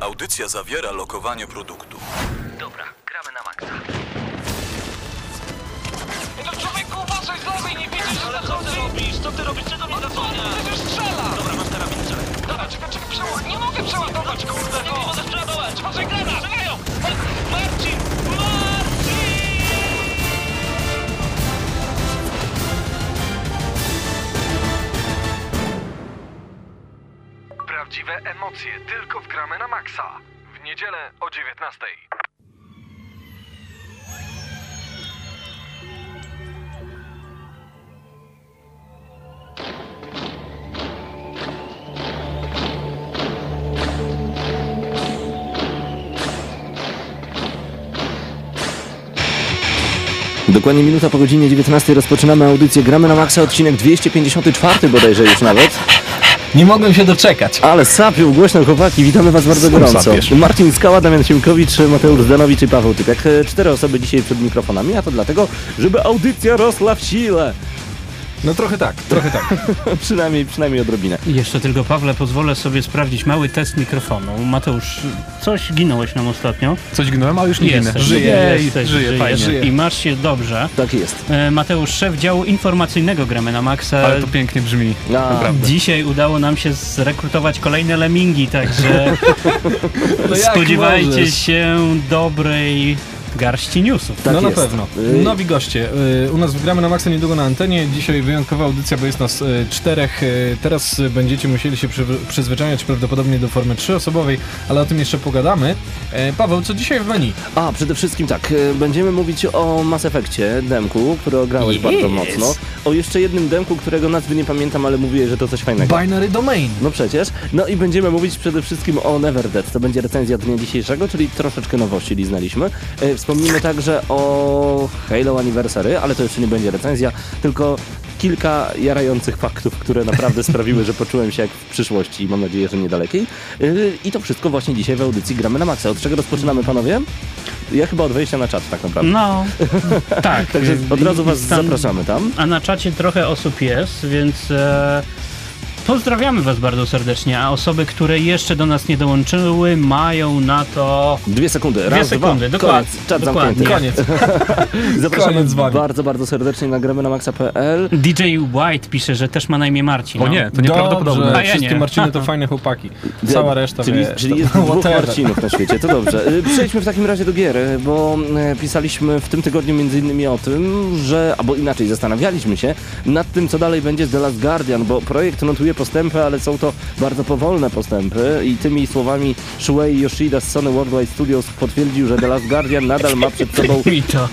Audycja zawiera lokowanie produktu. Dobra, gramy na maksa. No człowieku, uważaj, znowu nie widzisz, że Co ty robisz? Co ty robisz? Czego mnie zasłaniasz? Przecież strzela! Dobra, masz karabin, strzelaj. Dobra, czekaj, czekaj, przeład. Nie mogę przeładować, kurde, Nie no! możesz przeładować! Uważaj, grana! Strzelają! Prawdziwe emocje tylko w gramy na maksa. W niedzielę o 19. Dokładnie minuta po godzinie 19 rozpoczynamy audycję Gramy na Maxa, odcinek 254 bodajże już nawet. Nie mogłem się doczekać. Ale sapią głośno chłopaki, witamy was bardzo Sam gorąco. sapiesz. Marcin Skała, Damian Siemkowicz, Mateusz Zdanowicz i Paweł Typiak. E, Cztery osoby dzisiaj przed mikrofonami, a to dlatego, żeby audycja rosła w sile. No trochę tak, trochę tak. przynajmniej, przynajmniej odrobinę. Jeszcze tylko, Pawle, pozwolę sobie sprawdzić mały test mikrofonu. Mateusz, coś ginąłeś nam ostatnio. Coś gnąłem, ale już nie ginę. Żyję, jesteś, żyję, żyjesz fajnie. żyję. I masz się dobrze. Tak jest. E, Mateusz, szef działu informacyjnego gramy na Maxa. Ale to pięknie brzmi. Naprawdę. Dzisiaj udało nam się zrekrutować kolejne lemingi, także No spodziewajcie możesz? się dobrej garści newsów. tak no na jest. pewno. Y, Nowi goście. Y, U nas wgramy na maksa niedługo na antenie. Dzisiaj wyjątkowa audycja, bo jest nas y, czterech. Teraz będziecie musieli się przyzwyczajać prawdopodobnie do formy trzyosobowej, ale o tym jeszcze pogadamy. E, Paweł, co dzisiaj w menu? A, przede wszystkim tak, e, będziemy mówić o Mass Effectie, demku, który grałeś Yes. bardzo mocno. O jeszcze jednym demku, którego nazwy nie pamiętam, ale mówię, że to coś fajnego. Binary Domain. No przecież. No i będziemy mówić przede wszystkim o Never Dead. To będzie recenzja dnia dzisiejszego, czyli troszeczkę nowości liznaliśmy. Wspomnimy także o Halo Anniversary, ale to jeszcze nie będzie recenzja, tylko kilka jarających faktów, które naprawdę sprawiły, że poczułem się jak w przyszłości i mam nadzieję, że niedalekiej. E, I to wszystko właśnie dzisiaj w audycji Gramy na Maxa. Od czego rozpoczynamy, panowie? Ja chyba od wejścia na czat tak naprawdę. No, tak. Także od razu was Stan- zapraszamy tam. A na czacie trochę osób jest, więc e, pozdrawiamy Was bardzo serdecznie. A osoby, które jeszcze do nas nie dołączyły, mają na to. Dwie sekundy. Dwie Raz, sekundy, dwa. dokładnie, Koniec. Czat dokładnie. zamknięty. Koniec. Zapraszamy Koniec z wami. bardzo, bardzo serdecznie na gramy na maxa.pl. DJ White pisze, że też ma na imię Marcin. O no. nie, to nieprawdopodobne. Dobrze, A ja wszystkie nie. Marciny to fajne chłopaki. Cała reszta czyli, wie, czyli jest dwóch whatever. Marcinów na świecie, to dobrze. Y, Przejdźmy w takim razie do gier, y, bo y, pisaliśmy w tym tygodniu między innymi o tym, że, albo inaczej, zastanawialiśmy się nad tym, co dalej będzie z The Last Guardian, bo projekt notuje postępy, ale są to bardzo powolne postępy i tymi słowami Shuei Yoshida z Sony Worldwide Studios potwierdził, że The Last Guardian nadal ma przed sobą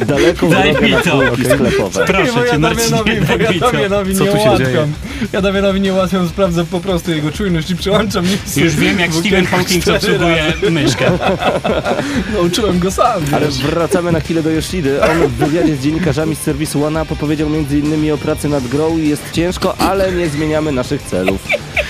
daleką drogę na półki sklepowe. Proszę cię, Marcinie, ja. Damianowi Co nie tu się dzieje? ułatwiam. Ja Damianowi nie ułatwiam, sprawdzam po prostu jego czujność i przełączam misję. Już wiem, jak Stephen Hawking obsługuje myszkę. Nauczyłem go sam, Ale wiesz. wracamy na chwilę do Yoshidy. On w wywiadzie z dziennikarzami z serwisu OneUp powiedział m.in. o pracy nad grą i jest ciężko, ale nie zmieniamy naszych celów.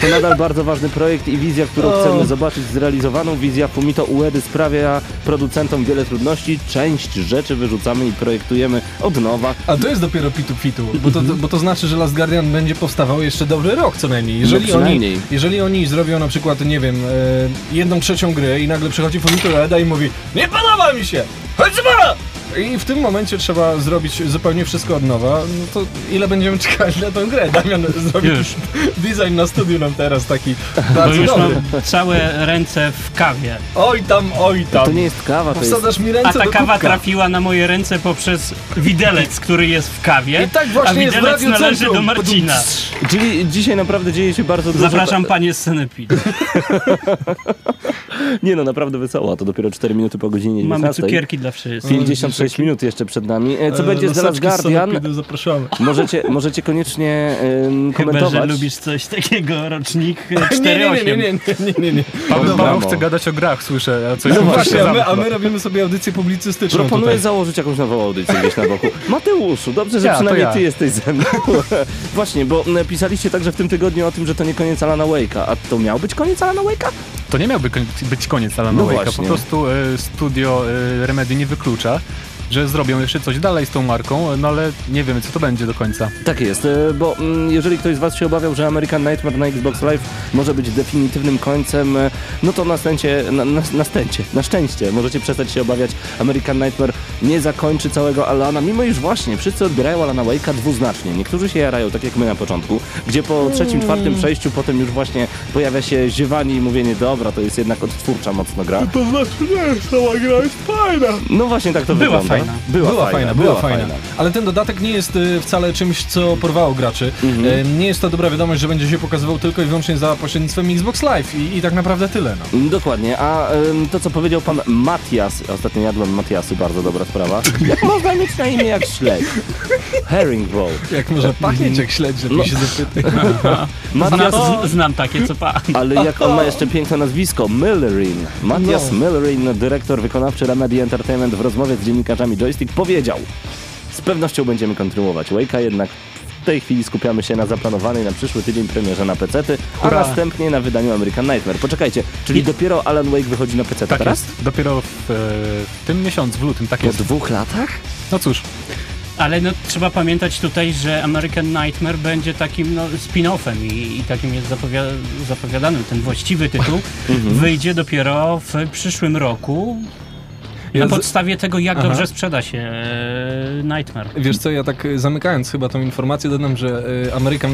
To nadal bardzo ważny projekt i wizja, którą O. chcemy zobaczyć zrealizowaną. Wizja Fumito Uedy sprawia producentom wiele trudności. Część rzeczy wyrzucamy i projektujemy od nowa. A to jest dopiero pitu pitu, bo to, bo to znaczy, że Last Guardian będzie powstawał jeszcze dobry rok co najmniej. Jeżeli, No oni, jeżeli oni zrobią na przykład, nie wiem, e, jedną trzecią gry i nagle przychodzi Fumito Ueda i mówi Nie podoba mi się! Chodź! I w tym momencie trzeba zrobić zupełnie wszystko od nowa, no to ile będziemy czekać na tą grę? Damian zrobił Już. design na studiu nam teraz taki Bo bardzo już dobry. mam całe ręce w kawie. Oj tam, oj tam. To nie jest kawa, to jest... Wsadzasz mi ręce A ta do kawa kubka. trafiła na moje ręce poprzez widelec, który jest w kawie. I tak a właśnie jest w widelec należy Centrum. do Marcina. Czyli dzisiaj naprawdę dzieje się bardzo dużo. Zapraszam panie z Senepid. Nie no, naprawdę wesoło. To dopiero 4 minuty po godzinie 19. Mamy cukierki dla wszystkich. 56 minut jeszcze przed nami. E, Co E, będzie z The Last Guardian? Zapraszamy. Możecie, możecie koniecznie Chyba, komentować. że lubisz coś takiego, rocznik Nie, nie, nie, 4.8. nie, nie, nie, nie, nie. Paweł, Paweł chce gadać o grach, słyszę. A coś No Właśnie, a my, a my robimy sobie audycję publicystyczną Proponuję tutaj. założyć jakąś nową audycję gdzieś na boku. Mateuszu, dobrze, że Ja, przynajmniej ja. ty jesteś ze mną. Właśnie, bo pisaliście także w tym tygodniu o tym, że to nie koniec Alana Wake'a. A to miał być koniec Alana Wake'a? To nie miałby być koniec Alana No Wake'a. Po prostu e, studio e, Remedy nie wyklucza, że zrobią jeszcze coś dalej z tą marką, no ale nie wiemy co to będzie do końca. Tak jest, e, bo mm, jeżeli ktoś z Was się obawiał, że American Nightmare na Xbox Live może być definitywnym końcem, e, no to na, stęcie, na, na, na, stęcie, na szczęście możecie przestać się obawiać. American Nightmare nie zakończy całego Alana, mimo iż właśnie wszyscy odbierają Alana Wake'a dwuznacznie. Niektórzy się jarają, tak jak my na początku, gdzie po trzecim, czwartym przejściu potem już właśnie pojawia się ziewanie i mówienie, dobra, to jest jednak odtwórcza mocno gra. To znaczy, nie, cała gra jest fajna. No właśnie tak to Była wygląda. Fajna. Była, fajna, była, fajna. Ale ten dodatek nie jest y, wcale czymś, co porwało graczy. Mhm. Y, Nie jest to dobra wiadomość, że będzie się pokazywał tylko i wyłącznie za pośrednictwem Xbox Live i, i tak naprawdę tyle. No. Dokładnie, a ym, to co powiedział pan Matias, ostatnio jadłem Matiasy, bardzo dobra sprawa. Jak można mieć na imię jak śledź? Herring roll. Jak może pachnieć jak śledź, żeby No. się zapytać. Matias, Zna, znam takie, co pan. ale jak on ma jeszcze piękne nazwisko, Millerin. Matias No. Millerin, dyrektor wykonawczy Remedy Entertainment w rozmowie z dziennikarzami Joystick powiedział z pewnością będziemy kontynuować Wake'a, jednak w tej chwili skupiamy się na zaplanowanej na przyszły tydzień premierze na PC-ty, a następnie na wydaniu American Nightmare. Poczekajcie, czyli dopiero Alan Wake wychodzi na PC Tak teraz? jest. Dopiero w, e, w tym miesiącu, w lutym, tak Po jest. dwóch latach? No cóż, Ale no, trzeba pamiętać tutaj, że American Nightmare będzie takim no, spin-offem i, i takim jest zapowia zapowiadanym. Ten właściwy tytuł wyjdzie dopiero w przyszłym roku. Ja Na z- podstawie tego, jak Aha. dobrze sprzeda się e, Nightmare. Wiesz co, ja tak y, zamykając chyba tą informację dodam, że y, American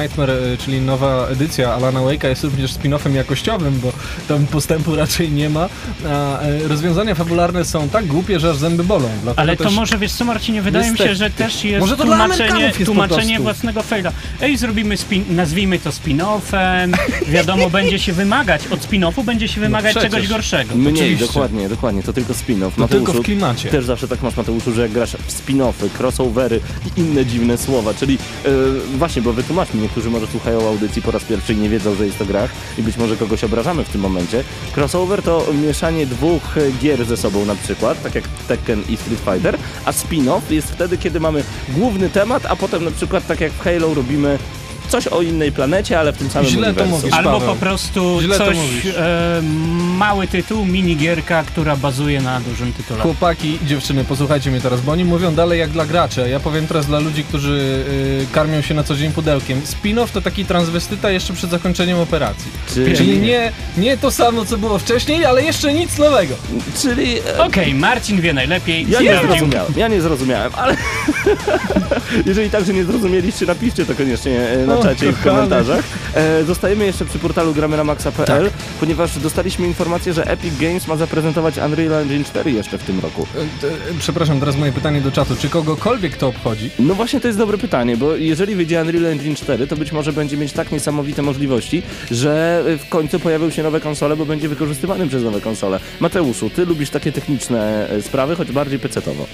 Nightmare, czyli nowa edycja Alana Wake'a jest również spin-offem jakościowym, bo tam postępu raczej nie ma, a rozwiązania fabularne są tak głupie, że aż zęby bolą. Dlatego Ale to też... może, wiesz co Marcinie, wydaje mi się, że też jest Może to tłumaczenie, jest tłumaczenie własnego faila. Ej, zrobimy spin, nazwijmy to spin-offem, wiadomo, będzie się wymagać, od spin-offu będzie się wymagać No czegoś gorszego. Mniej, Oczywiście. dokładnie, dokładnie, to tylko spin-off. To tylko w Mateuszu, klimacie. Też zawsze tak masz, Mateuszu, że jak grasz w spin-offy, crossovery i inne dziwne słowa, czyli e, właśnie, bo wytłumacz mi, niektórzy może słuchają audycji po raz pierwszy i nie wiedzą, że jest to grach i być może kogoś obrażamy w tym momencie. Crossover to mieszanie dwóch gier ze sobą na przykład, tak jak Tekken i Street Fighter, a spin-off jest wtedy, kiedy mamy główny temat, a potem na przykład tak jak w Halo robimy coś o innej planecie, ale w tym samym Źle to uniwersum. mówisz. Albo Paweł. po prostu Źle to coś, e, mały tytuł, minigierka, która bazuje na dużym tytule. Chłopaki i dziewczyny, posłuchajcie mnie teraz, bo oni mówią dalej jak dla graczy. a Ja powiem teraz dla ludzi, którzy y, karmią się na co dzień pudełkiem. Spin-off to taki transwestyta jeszcze przed zakończeniem operacji. Czyli- Czyli nie, nie to samo, co było wcześniej, ale jeszcze nic nowego. Czyli e, Okej, Marcin wie najlepiej. Ja nie zrozumiałem, ja nie zrozumiałem, ale jeżeli także nie zrozumieliście, napiszcie to koniecznie e, na czacie i w komentarzach. E, zostajemy jeszcze przy portalu gramy na maxa.pl, Tak. ponieważ dostaliśmy informację, że Epic Games ma zaprezentować Unreal Engine 4 jeszcze w tym roku. E, e, Przepraszam, teraz moje pytanie do czatu. Czy kogokolwiek to obchodzi? No właśnie to jest dobre pytanie, bo jeżeli wyjdzie Unreal Engine 4, to być może będzie mieć tak niesamowite możliwości, że e, w końcu pojawią się nowe konsole, bo będzie wykorzystywany przez nowe konsole. Mateuszu, ty lubisz takie techniczne e, sprawy, choć bardziej pecetowo.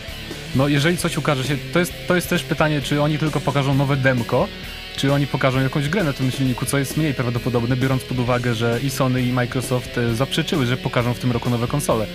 no jeżeli coś ukaże się, to jest, to jest też pytanie, czy oni tylko pokażą nowe demko, czy oni pokażą jakąś grę na tym silniku, co jest mniej prawdopodobne, biorąc pod uwagę, że i Sony i Microsoft e, zaprzeczyły, że pokażą w tym roku nowe konsole.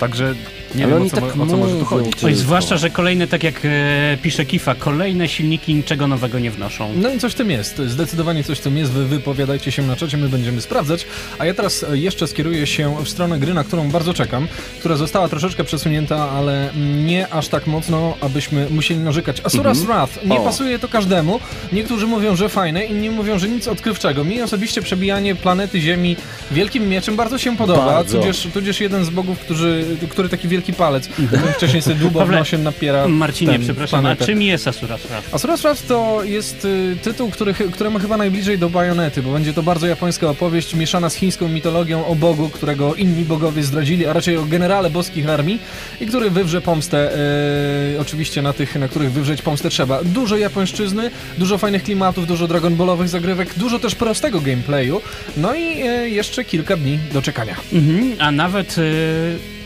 Także nie Ale wiem, o co, tak o co może tu chodzić. Oj, zwłaszcza, że kolejne, tak jak e, pisze Kifa, kolejne silniki niczego nowego nie wnoszą. No i coś w tym jest. Zdecydowanie coś w tym jest. Wy wypowiadajcie się na czacie, my będziemy sprawdzać. A ja teraz e, jeszcze skieruję się w stronę gry, na którą bardzo czekam, która została troszeczkę przesunięta, ale nie aż tak mocno, abyśmy musieli narzekać. Asura's Wrath. Nie O. pasuje to każdemu. Niektórzy mówią, że fajne, inni mówią, że nic odkrywczego. Mi osobiście przebijanie planety Ziemi wielkim mieczem bardzo się podoba. Bardzo. Tudzież, tudzież jeden z bogów, którzy, który taki wielki palec wcześniej sobie długo w nosie napiera Marcinie, ten, przepraszam, planetę. a czym jest Asura's Wrath? Asura's Wrath to jest y, tytuł, który, któremu chyba najbliżej do Bajonety, bo będzie to bardzo japońska opowieść mieszana z chińską mitologią o bogu, którego inni bogowie zdradzili, a raczej o generale boskich armii i który wywrze pomstę, y, oczywiście na tych, na których wywrzeć pomstę trzeba. Dużo japońszczyzny, dużo fajnych klimatów, dużo Dragon Ballowych zagrywek, dużo też prostego gameplayu, no i y, jeszcze kilka dni do czekania. Mhm, a nawet e,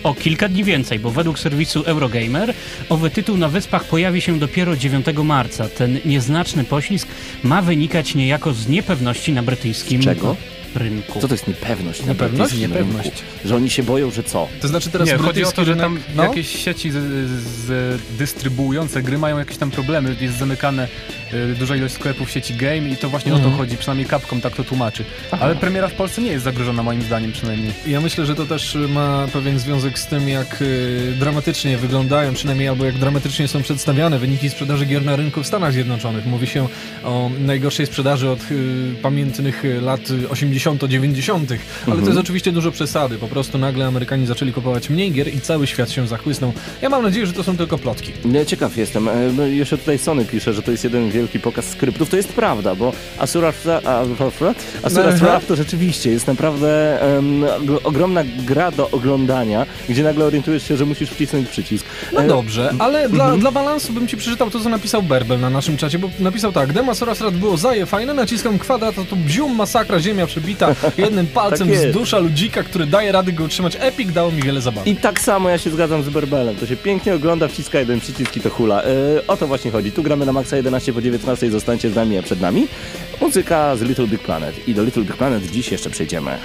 o kilka dni więcej, bo według serwisu Eurogamer owy tytuł na Wyspach pojawi się dopiero 9 marca. Ten nieznaczny poślizg ma wynikać niejako z niepewności na brytyjskim Z czego? rynku. Co to jest niepewność? Niepewność? Niepewność. rynku? Że oni się boją, że co? To znaczy teraz Nie, chodzi o to, że tam no? jakieś sieci z, z dystrybuujące gry mają jakieś tam problemy, jest zamykane duża ilość sklepów sieci Game i to właśnie o to chodzi, przynajmniej Capcom tak to tłumaczy. Ale premiera w Polsce nie jest zagrożona moim zdaniem przynajmniej. Ja myślę, że to też ma pewien związek z tym, jak y, dramatycznie wyglądają, przynajmniej albo jak dramatycznie są przedstawiane wyniki sprzedaży gier na rynku w Stanach Zjednoczonych. Mówi się o najgorszej sprzedaży od y, pamiętnych y, lat 80-90, ale to jest oczywiście dużo przesady. Po prostu nagle Amerykanie zaczęli kupować mniej gier i cały świat się zachłysnął. Ja mam nadzieję, że to są tylko plotki. Nie, ciekaw jestem. E, no, Jeszcze tutaj Sony pisze, że to jest jeden wielki pokaz skryptów. To jest prawda, bo Asura, a, Asura Aha. Wrath to rzeczywiście jest naprawdę og- ogromna gra do oglądania, gdzie nagle orientujesz się, że musisz wcisnąć przycisk. No E, dobrze, ale dla, dla balansu bym ci przeczytał to, co napisał Berbel na naszym czacie, bo napisał tak, Dema Sorasrat było zaje fajne, naciskam kwadrat, tu bzium, masakra, ziemia przebita, jednym palcem Tak z dusza ludzika, który daje rady go utrzymać. Epic dało mi wiele zabawy. I tak samo ja się zgadzam z Berbelem. To się pięknie ogląda, wciska jeden przycisk i to hula. E, o to właśnie chodzi. Tu gramy na maksa 11 po 19, zostańcie z nami, a przed nami muzyka z Little Big Planet. I do Little Big Planet dziś jeszcze przejdziemy.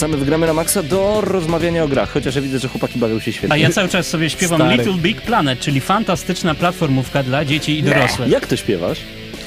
Wracamy w gramy na maksa do rozmawiania o grach, chociaż ja widzę, że chłopaki bawią się świetnie. A ja cały czas sobie śpiewam Stary. Little Big Planet, czyli fantastyczna platformówka dla dzieci i dorosłych. Jak to śpiewasz?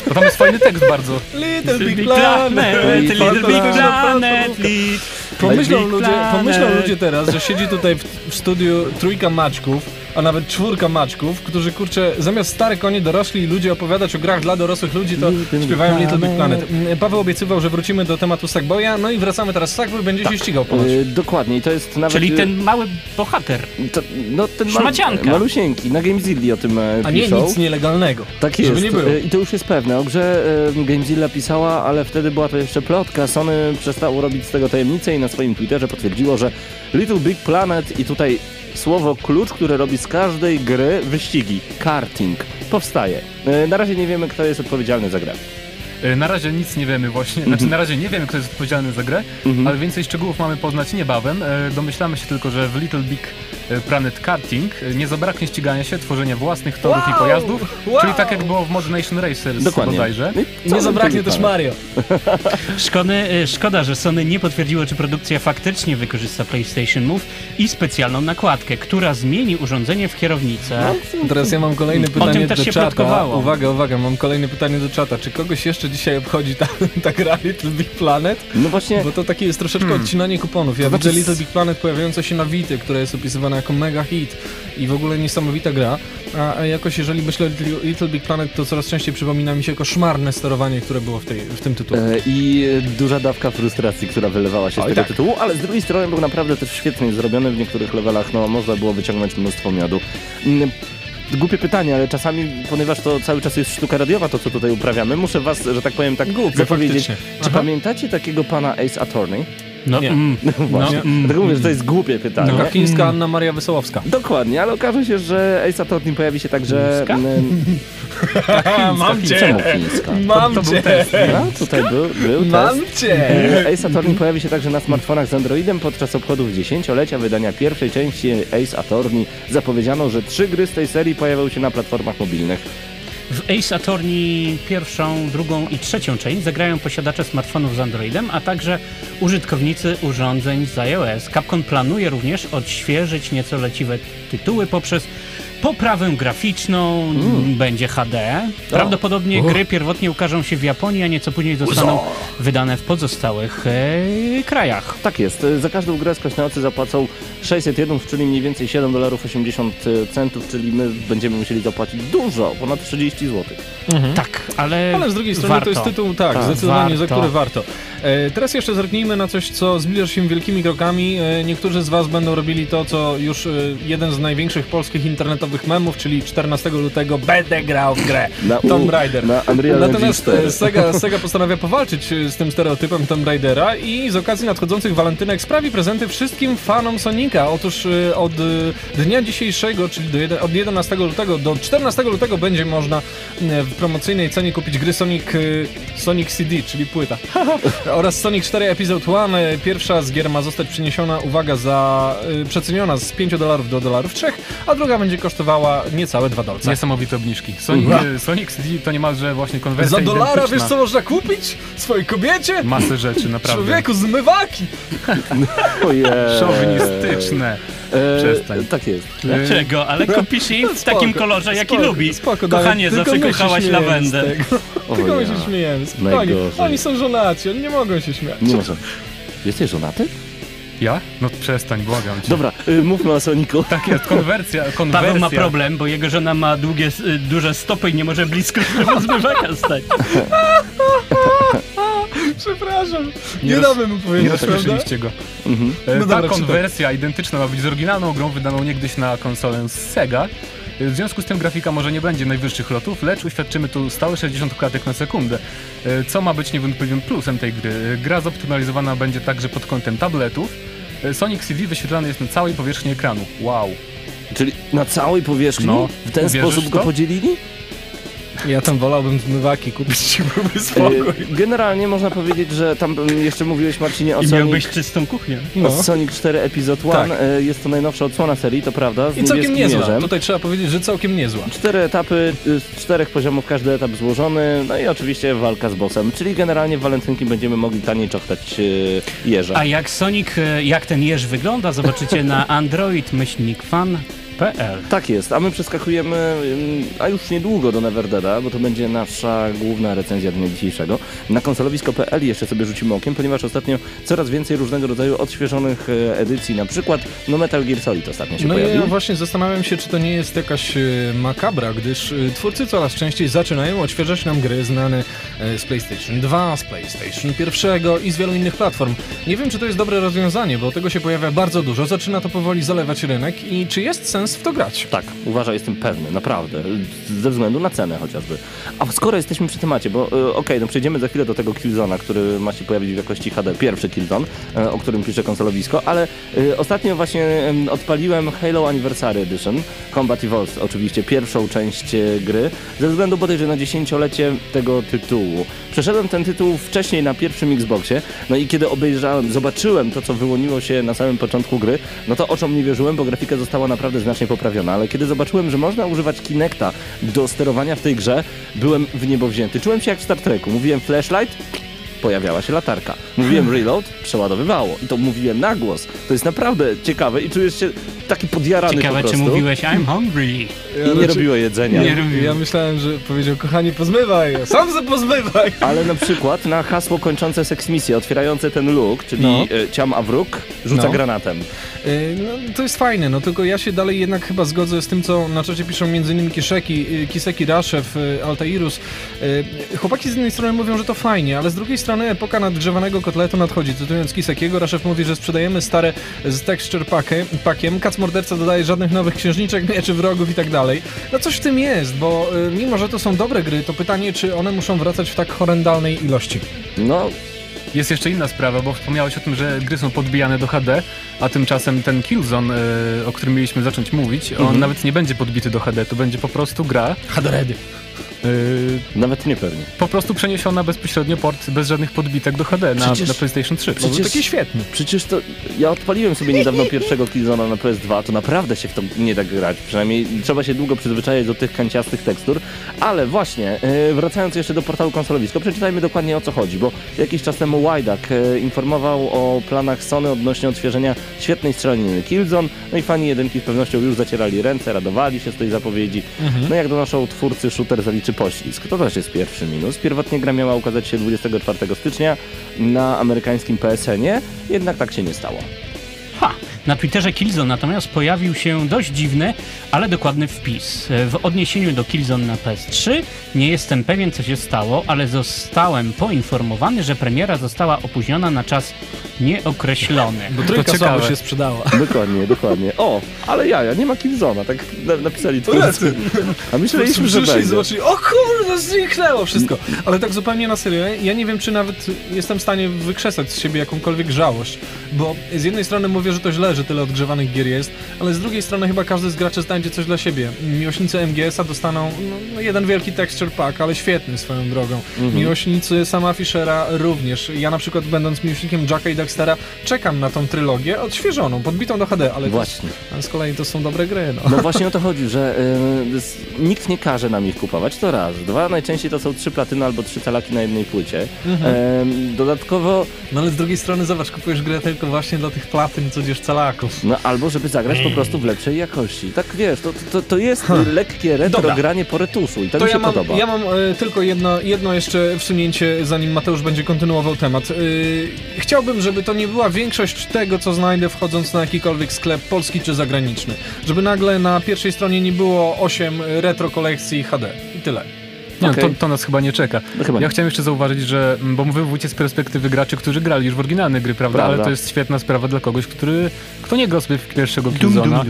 To tam jest fajny tekst bardzo. Little Big Big Planet, Planet, Little Big Planet. Little Pomyślą Big ludzie, Planet. pomyślą ludzie teraz, że siedzi tutaj w, w studiu trójka maczków, a nawet czwórka maczków, którzy kurczę, zamiast stare konie dorośli ludzie opowiadać o grach dla dorosłych ludzi, to Little śpiewają Little Big Planet. Paweł obiecywał, że wrócimy do tematu Sackboya, no i wracamy teraz. Sackboy będzie się ścigał ponoć. Yy, dokładnie, i to jest nawet... Czyli yy, ten mały bohater. To, no ten Szmacianka. malusieńki, na Gamezilli o tym e, A nie piszą. nic nielegalnego. Tak jest. Żeby nie było. E, I to już jest pewne. O grze e, Gamezilla pisała, ale wtedy była to jeszcze plotka. Sony przestało robić z tego tajemnicę i na swoim Twitterze potwierdziło, że Little Big Planet i tutaj słowo klucz, które robi z każdej gry wyścigi. Karting. Powstaje. E, Na razie nie wiemy, kto jest odpowiedzialny za grę. Y, Na razie nic nie wiemy właśnie, znaczy na razie nie wiemy, kto jest odpowiedzialny za grę, Mhm. ale więcej szczegółów mamy poznać niebawem. E, Domyślamy się tylko, że w Little Big e, Planet Karting, e, nie zabraknie ścigania się, tworzenia własnych torów Wow! i pojazdów, Wow! czyli tak jak było w Mod Nation Racers Dokładnie. bodajże. No Nie zabraknie też? Mario. Szkody, y, szkoda, że Sony nie potwierdziło, czy produkcja faktycznie wykorzysta PlayStation Move i specjalną nakładkę, która zmieni urządzenie w kierownicę. Teraz ja mam kolejne pytanie też do się czata. Uwaga, uwaga, mam kolejne pytanie do czata. Czy kogoś jeszcze dzisiaj obchodzi ta, ta gra Little Big Planet? No właśnie, Bo to takie jest troszeczkę odcinanie kuponów. Ja To znaczy widzę Little Big Planet pojawiające się na Vity, która jest opisywana jako mega hit i w ogóle niesamowita gra. A, jakoś jeżeli myślę o Little- Big Planet, to coraz częściej przypomina mi się koszmarne sterowanie, które było w, tej, w tym tytule. E, I e, duża dawka frustracji, która wylewała się z Oj, tego tak. tytułu, ale z drugiej strony był naprawdę też świetnie zrobiony w niektórych levelach, no można było wyciągnąć mnóstwo miodu. Mm, Głupie pytanie, ale czasami, ponieważ to cały czas jest sztuka radiowa, to co tutaj uprawiamy, muszę was, że tak powiem, tak Głupie, zapowiedzieć. Czy pamiętacie takiego pana Ace Attorney? No, Nie. mm, Właśnie. no, mm, Dlatego mówię, że to jest głupie pytanie. Taka chińska Anna Maria Wesołowska. Dokładnie, ale okaże się, że Ace Attorney pojawi się także... Chińska? mm, Mam Czemu chińska? Mam To cię! test. No, tutaj był, był Mam test. cię! E, Ace Attorney pojawi się także na smartfonach z Androidem podczas obchodów dziesięciolecia wydania pierwszej części Ace Attorney. Zapowiedziano, że trzy gry z tej serii pojawią się na platformach mobilnych. W Ace Attorney pierwszą, drugą i trzecią część zagrają posiadacze smartfonów z Androidem, a także użytkownicy urządzeń z iOS. Capcom planuje również odświeżyć nieco leciwe tytuły poprzez poprawę graficzną, będzie HD. Prawdopodobnie Uch. gry pierwotnie ukażą się w Japonii, a nieco później zostaną wydane w pozostałych e, krajach. Tak jest, e, za każdą grę skośneocy zapłacą 601, czyli mniej więcej 7 dolarów 80 centów, czyli my będziemy musieli zapłacić dużo, ponad 30 zł. Tak, ale Ale z drugiej strony warto. to jest tytuł, tak, Tak, zdecydowanie, za warto. który warto. E, teraz jeszcze zerknijmy na coś, co zbliża się wielkimi krokami. E, niektórzy z Was będą robili to, co już e, jeden z największych polskich internetowych memów, czyli 14 lutego będę grał w grę Na Tomb Raider. na Unreal Natomiast 4. e, Sega, Sega postanawia powalczyć e, z tym stereotypem Tomb Raidera i z okazji nadchodzących walentynek sprawi prezenty wszystkim fanom Sonika. Otóż e, od dnia dzisiejszego, czyli do od 11 lutego do 14 lutego będzie można w promocyjnej cenie kupić gry Sonic, Sonic CD, czyli płyta. oraz Sonic 4 Episode 1. E, Pierwsza z gier ma zostać przeniesiona, uwaga, za przeceniona z 5 dolarów do dolarów 3, a druga będzie kosztowała niecałe 2 dolce. Niesamowite obniżki. Sonic, e, Sonic CD to niemalże właśnie konwersja Za dolara identyczna. wiesz co można kupić? Swojej kobiecie? Masę rzeczy, naprawdę. Człowieku, zmywaki! Ojej. Szowinistyczne. E, Przestań. Tak jest. Dlaczego? Ale kupisz jej w Spoko, takim kolorze, jaki spoko, lubi. Spoko, Kochanie, zawsze kochałaś lawendę. Tylko my się śmiejemy. Spokojnie. Oni są żonaci, oni nie mogą się śmiać. Nie może. Jesteś żonaty? Ja? No przestań, błagam cię. Dobra, y, mówmy o Soniku. Tak jest, konwersja, konwersja. Paweł ma problem, bo jego żona ma długie, y, duże stopy i nie może blisko żeby zmywaka stać. Przepraszam. Nie, Nie roz- damy mu Nie powiedzieć, prawda? rozśmieszyliście go. Mhm. E, No Ta dobra, konwersja identyczna ma być z oryginalną grą wydaną niegdyś na konsolę z Sega. E, W związku z tym grafika może nie będzie najwyższych lotów, lecz uświadczymy tu stałe 60 klatek na sekundę, e, co ma być niewątpliwym plusem tej gry. Gra zoptymalizowana będzie także pod kątem tabletów. E, Sonic CD wyświetlany jest na całej powierzchni ekranu. Wow. Czyli na całej powierzchni? No, w ten sposób w go to? podzielili? Ja tam wolałbym zmywaki kupić i byłby spokój. E, Generalnie można powiedzieć, że tam mm, jeszcze mówiłeś Marcinie o I Sonic, miałbyś czystą kuchnię. No. o Sonic 4 Episode 1. Tak. E, Jest to najnowsza odsłona serii, to prawda, z I całkiem niezła. mierzem. Tutaj trzeba powiedzieć, że całkiem niezła. Cztery etapy, y, z czterech poziomów każdy etap złożony, no i oczywiście walka z bossem, czyli generalnie w walentynki będziemy mogli taniej czochtać y, jeża. A jak Sonic, y, jak ten jeż wygląda, zobaczycie na android-fan.pl. Tak jest, a my przeskakujemy, a już niedługo do Neverdeda, bo to będzie nasza główna recenzja dnia dzisiejszego. Na konsolowisko.pl jeszcze sobie rzucimy okiem, ponieważ ostatnio coraz więcej różnego rodzaju odświeżonych e, edycji, na przykład no Metal Gear Solid ostatnio się No pojawił. ja właśnie zastanawiam się, czy to nie jest jakaś e, makabra, gdyż e, twórcy coraz częściej zaczynają odświeżać nam gry znane z PlayStation 2, z PlayStation 1 i z wielu innych platform. Nie wiem, czy to jest dobre rozwiązanie, bo tego się pojawia bardzo dużo, zaczyna to powoli zalewać rynek i czy jest sens sens w to grać. Tak, uważaj, jestem pewny, naprawdę. Ze względu na cenę chociażby. A skoro jesteśmy przy temacie, bo e, okej, no przejdziemy za chwilę do tego Killzona, który ma się pojawić w jakości HD, pierwszy Killzone, e, o którym pisze konsolowisko, ale e, ostatnio właśnie em, odpaliłem Halo Anniversary Edition, Combat Evolved oczywiście, pierwszą część gry, ze względu bodajże na dziesięciolecie tego tytułu. Przeszedłem ten tytuł wcześniej na pierwszym Xboxie, no i kiedy obejrzałem, zobaczyłem to, co wyłoniło się na samym początku gry, no to oczom nie wierzyłem, bo grafika została naprawdę znacznie poprawiona, ale kiedy zobaczyłem, że można używać Kinecta do sterowania w tej grze, byłem w niebo wzięty. Czułem się jak w Star Treku. Mówiłem flashlight, pojawiała się latarka. Mówiłem reload, przeładowywało. I to mówiłem na głos. To jest naprawdę ciekawe i czujesz się taki podjarany po Ciekawe, czy prostu. mówiłeś I'm hungry. I nie robiło jedzenia. Nie robiłem. Ja myślałem, że powiedział, kochanie, pozmywaj, sam se pozmywaj. Ale na przykład na hasło kończące seksmisję, otwierające ten look, czyli No. e, ciam a wróg, rzuca No. granatem. Yy, No, to jest fajne, no tylko ja się dalej jednak chyba zgodzę z tym, co na czacie piszą m.in. Kiszeki, yy, Kiseki Raszew, Altairus. Chłopaki z jednej strony mówią, że to fajnie, ale z drugiej strony epoka nadgrzewanego kotletu nadchodzi. Cytując Kisekiego, Raszew mówi, że sprzedajemy stare z texture packy, pakiem, Kac Morderca dodaje żadnych nowych księżniczek, mieczy wrogów i tak dalej. No coś w tym jest, bo yy, mimo, że to są dobre gry, to pytanie, czy one muszą wracać w tak horrendalnej ilości. No, Jest jeszcze inna sprawa, bo wspomniałeś o tym, że gry są podbijane do HD, a tymczasem ten Killzone, e, o którym mieliśmy zacząć mówić, on nawet nie będzie podbity do HD, to będzie po prostu gra Hadredy. E, nawet nie pewnie. po prostu przeniesiona bezpośrednio port bez żadnych podbitek do HD na, Przecież- na PlayStation 3. To był Przecież- taki świetny. Przecież to ja odpaliłem sobie niedawno pierwszego Killzona na PS2, to naprawdę się w to nie da grać. Przynajmniej trzeba się długo przyzwyczaić do tych kanciastych tekstur. Ale właśnie, e, wracając jeszcze do portalu konsolowisko, przeczytajmy dokładnie o co chodzi, bo jakiś czas temu Wajdak e, informował o planach Sony odnośnie odświeżenia świetnej strzelaniny Killzone. No i fani jedynki z pewnością już zacierali ręce, radowali się z tej zapowiedzi. No jak donoszą twórcy, shooter zaliczy poślizg. To też jest pierwszy minus. Pierwotnie gra miała ukazać się 24 stycznia na amerykańskim PSN-ie, jednak tak się nie stało. Na Twitterze Killzone natomiast pojawił się dość dziwny, ale dokładny wpis. W odniesieniu do Killzone na PS3 nie jestem pewien, co się stało, ale zostałem poinformowany, że premiera została opóźniona na czas nieokreślony. Bo trójka słabo się sprzedała. Dokładnie, dokładnie. O, ale jaja, nie ma Killzona, tak na, napisali twórcy. A myśleliśmy, że będzie. zobaczyli, o kurde, zniknęło wszystko. Ale tak zupełnie na serio, ja nie wiem, czy nawet jestem w stanie wykrzesać z siebie jakąkolwiek żałość, bo z jednej strony mówię, że to źle, że tyle odgrzewanych gier jest, ale z drugiej strony chyba każdy z graczy znajdzie coś dla siebie. Miłośnicy MGS-a dostaną no, no, jeden wielki texture pack, ale świetny swoją drogą. Miłośnicy sama Fischera również. Ja na przykład będąc miłośnikiem Jacka i Dextera czekam na tą trylogię odświeżoną, podbitą do HD, ale to, Właśnie. ale z kolei to są dobre gry, no. No właśnie o to chodzi, że y, nikt nie każe nam ich kupować, to raz. Dwa, najczęściej to są trzy platyny albo trzy calaki na jednej płycie. Em, dodatkowo, No ale z drugiej strony zobacz, kupujesz grę tylko właśnie dla tych platyn, tudzież calaków. no albo żeby zagrać po prostu w lepszej jakości. Tak wiesz, to, to, to jest lekkie retro Dobra. granie po retusu i to, To mi się ja mam, podoba. ja mam e, tylko jedno, jedno jeszcze wsunięcie, zanim Mateusz będzie kontynuował temat. E, chciałbym, żeby to nie była większość tego, co znajdę wchodząc na jakikolwiek sklep polski czy zagraniczny. Żeby nagle na pierwszej stronie nie było 8 retro kolekcji HD. I tyle. Nie, Okej. to, to nas chyba nie czeka. No chyba ja nie. chciałem jeszcze zauważyć, że, mm, bo mówię wójcie z perspektywy graczy, którzy grali już w oryginalne gry, prawda? Prawda. Ale to jest świetna sprawa dla kogoś, który, kto nie grał sobie w pierwszego Killzona.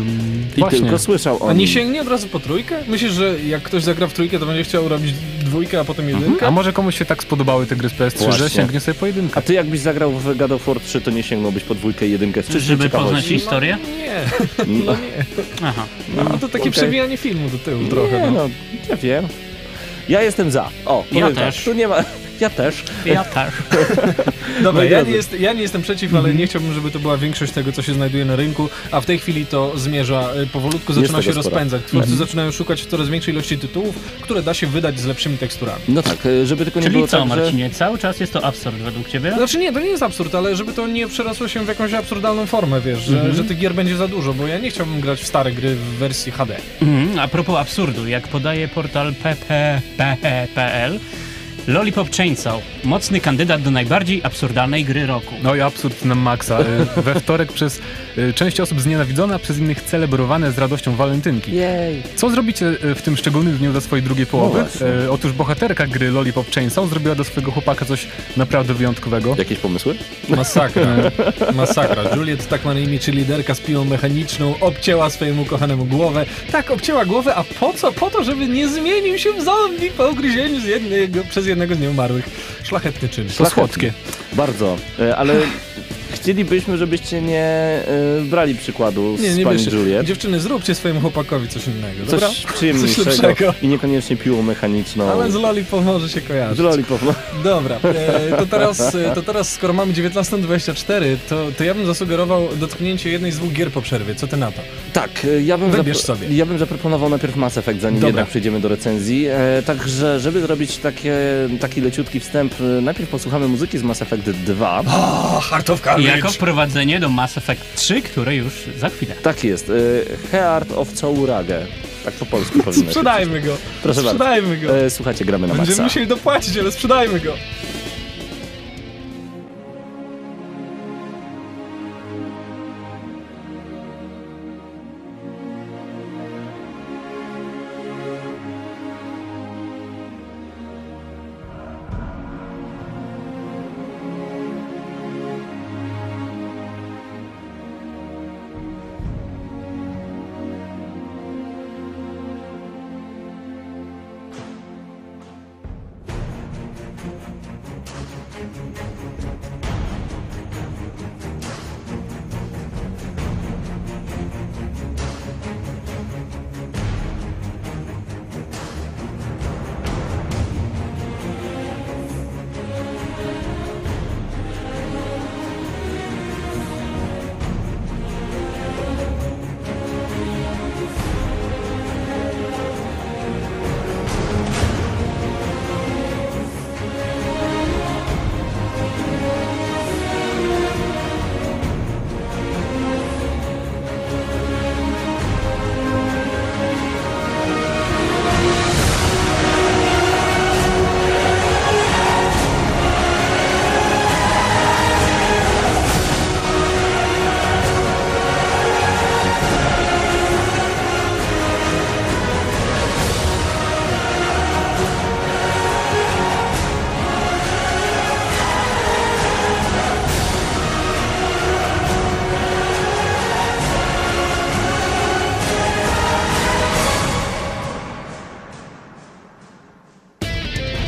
I Właśnie. tylko słyszał o A nie sięgnie od razu po trójkę? Myślisz, że jak ktoś zagra w trójkę, to będzie chciał robić dwójkę, a potem jedynkę? A może komuś się tak spodobały te gry z PS3, Właśnie. że sięgnie sobie po jedynkę. A ty jakbyś zagrał w God of War 3, to nie sięgnąłbyś po dwójkę i jedynkę z czystej Żeby poznać historię? Nie, No, no nie. Aha. No, to takie okej. przewijanie filmu do tyłu trochę. Nie, no. no, ja wiem. Ja jestem za. O, Ja powiem też. Tak, tu nie ma... Ja też. Ja też. Dobra, ja nie, jest, ja nie jestem przeciw, Mhm. ale nie chciałbym, żeby to była większość tego, co się znajduje na rynku, a w tej chwili to zmierza y, powolutku, zaczyna się sporo. rozpędzać. Twórcy Mhm. zaczynają szukać coraz większej ilości tytułów, które da się wydać z lepszymi teksturami. No tak, e, żeby tylko nie Czyli było co, tak, że... Marcinie? Cały czas jest to absurd według ciebie? Znaczy nie, to nie jest absurd, ale żeby to nie przerosło się w jakąś absurdalną formę, wiesz, że, Mhm. że tych gier będzie za dużo, bo ja nie chciałbym grać w stare gry w wersji HD. Mhm, a propos absurdu, jak podaje portal pp.pl, Lollipop Chainsaw. Mocny kandydat do najbardziej absurdalnej gry roku. No i absurd na maksa. Y, We wtorek przez y, część osób znienawidzone, a przez innych celebrowane z radością walentynki. Jej. Co zrobicie y, w tym szczególnym dniu dla swojej drugiej połowy? No Otóż bohaterka gry Lollipop Chainsaw zrobiła do swojego chłopaka coś naprawdę wyjątkowego. Jakieś pomysły? Masakra. Masakra. Juliet, tak ma na imię, czyli liderka z piłą mechaniczną, obcięła swojemu kochanemu głowę. Tak, obcięła głowę, a po co? Po to, żeby nie zmienił się w zombie po ugryzieniu z jednego, przez jednego z nieumarłych. Szlachetny czyn. To słodkie. Bardzo, e, ale chcielibyśmy, żebyście nie e, brali przykładu z Nie, nie pani bierzcie. Juliet. Dziewczyny, zróbcie swojemu chłopakowi coś innego, dobra? Coś przyjemniejszego Coś lepszego. i niekoniecznie piłą mechaniczną. Ale z Lollipop może się kojarzyć. Z Lollipop. Dobra, e, to, teraz, e, to teraz skoro mamy 19.24, to, to ja bym zasugerował dotknięcie jednej z dwóch gier po przerwie. Co ty na to? Tak, e, ja bym, Wybierz sobie. ja bym zaproponował najpierw Mass Effect, zanim Dobra. jednak przejdziemy do recenzji. E, także, żeby zrobić takie, taki leciutki wstęp, najpierw posłuchamy muzyki z Mass Effect 2. O, I jako wprowadzenie do Mass Effect 3, które już za chwilę. Tak jest, e, Heart of Caurage. Tak po polsku powinno się Sprzedajmy go. Proszę bardzo. Sprzedajmy go. E, Słuchajcie, gramy na Będziemy maksa. musieli dopłacić, ale sprzedajmy go.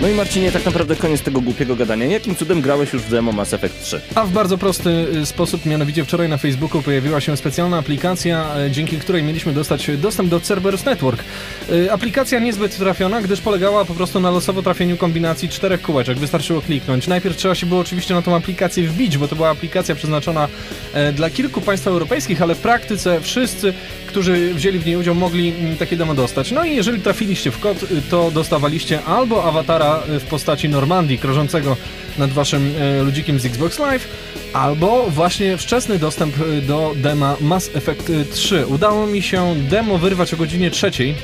No i Marcinie, tak naprawdę koniec tego głupiego gadania. Jakim cudem grałeś już w demo Mass Effect 3? A w bardzo prosty y, sposób, mianowicie wczoraj na Facebooku pojawiła się specjalna aplikacja, e, dzięki której mieliśmy dostać dostęp do Cerberus Network. Y, Aplikacja niezbyt trafiona, gdyż polegała po prostu na losowo trafieniu kombinacji czterech kółeczek. Wystarczyło kliknąć. Najpierw trzeba się było oczywiście na tą aplikację wbić, bo to była aplikacja przeznaczona e, dla kilku państw europejskich, ale w praktyce wszyscy, którzy wzięli w niej udział, mogli mm, takie demo dostać. No i jeżeli trafiliście w kod, y, to dostawaliście albo awatara w postaci Normandii, krążącego nad waszym e, ludzikiem z Xbox Live, albo właśnie wczesny dostęp y, do dema Mass Effect y, 3. Udało mi się demo wyrwać o godzinie trzeciej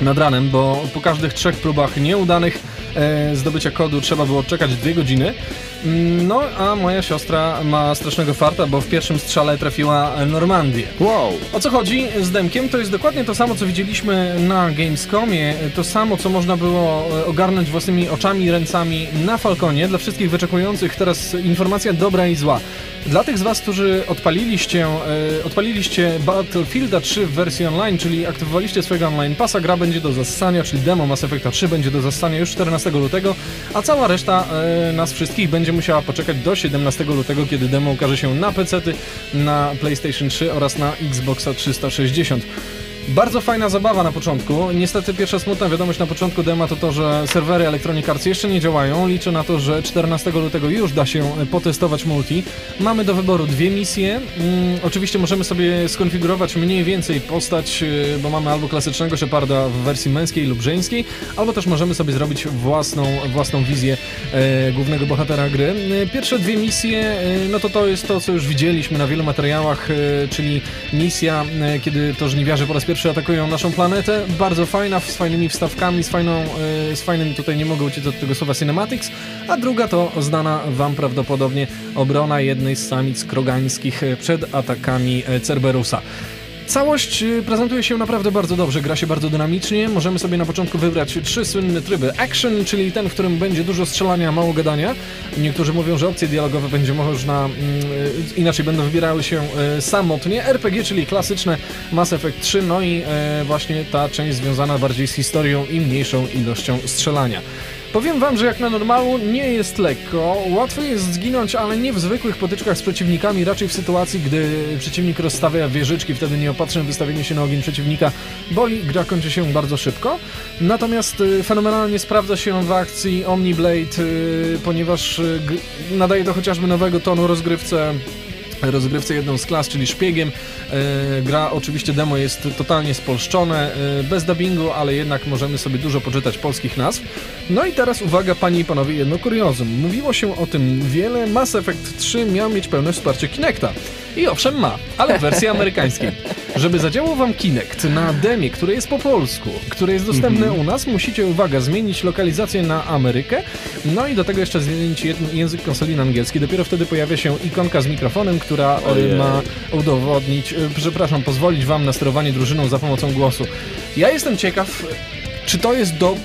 nad ranem, bo po każdych trzech próbach nieudanych e, zdobycia kodu trzeba było czekać dwie godziny. Mm, No, a moja siostra ma strasznego farta, bo w pierwszym strzale trafiła Normandię. Wow! O co chodzi z demkiem? To jest dokładnie to samo, co widzieliśmy na Gamescomie, to samo, co można było e, ogarnąć własnymi oczami i ręcami na Falconie. Dla wszystkich wyczekujących teraz informacja dobra i zła. Dla tych z Was, którzy odpaliliście, e, odpaliliście Battlefielda 3 w wersji online, czyli aktywowaliście swojego online pasa, gra będzie do zassania, czyli demo Mass Effecta 3 będzie do zassania już 14 lutego, a cała reszta e, nas wszystkich będzie musiała poczekać do 17 lutego, kiedy demo ukaże się na PC-ty, na PlayStation 3 oraz na Xboxa 360. Bardzo fajna zabawa na początku. Niestety pierwsza smutna wiadomość na początku dema to to, że serwery Electronic Arts jeszcze nie działają. Liczę na to, że 14 lutego już da się potestować multi. Mamy do wyboru dwie misje. Mm, oczywiście możemy sobie skonfigurować mniej więcej postać, yy, bo mamy albo klasycznego Sheparda w wersji męskiej lub żeńskiej, albo też możemy sobie zrobić własną, własną wizję e, głównego bohatera gry. E, Pierwsze dwie misje, e, no to to jest to, co już widzieliśmy na wielu materiałach, e, czyli misja, e, kiedy to żniwiarze po raz pierwszy pierwszy atakują naszą planetę. Bardzo fajna, z fajnymi wstawkami, z, fajną, e, z fajnym, tutaj nie mogę uciec od tego słowa cinematics, a druga to znana wam prawdopodobnie obrona jednej z samic krogańskich przed atakami Cerberusa. Całość y, prezentuje się naprawdę bardzo dobrze, gra się bardzo dynamicznie. Możemy sobie na początku wybrać trzy słynne tryby. Action, czyli ten, w którym będzie dużo strzelania, mało gadania. Niektórzy mówią, że opcje dialogowe będzie można, mm, y, inaczej będą wybierały się y, samotnie. RPG, czyli klasyczne Mass Effect 3, no i właśnie ta część związana bardziej z historią i mniejszą ilością strzelania. Powiem wam, że jak na normalu nie jest lekko. Łatwo jest zginąć, ale nie w zwykłych potyczkach z przeciwnikami, raczej w sytuacji, gdy przeciwnik rozstawia wieżyczki, wtedy nieopatrzne wystawienie się na ogień przeciwnika boli, gra kończy się bardzo szybko. Natomiast y, fenomenalnie sprawdza się w akcji Omniblade, y, ponieważ y, nadaje to chociażby nowego tonu rozgrywce rozgrywce jedną z klas, czyli szpiegiem. E, gra oczywiście demo jest totalnie spolszczone, e, bez dubbingu, ale jednak możemy sobie dużo poczytać polskich nazw. No i teraz uwaga, panie i panowie, jedno kuriozum. Mówiło się o tym wiele. Mass Effect 3 miał mieć pełne wsparcie Kinecta. I owszem ma, ale w wersji amerykańskiej. Żeby zadziałał wam Kinect na demie, które jest po polsku, które jest dostępne u nas, musicie, uwaga, zmienić lokalizację na Amerykę, no i do tego jeszcze zmienić język konsoli na angielski. Dopiero wtedy pojawia się ikonka z mikrofonem, która Ojej. ma udowodnić, e, przepraszam, pozwolić wam na sterowanie drużyną za pomocą głosu. Ja jestem ciekaw, czy to jest do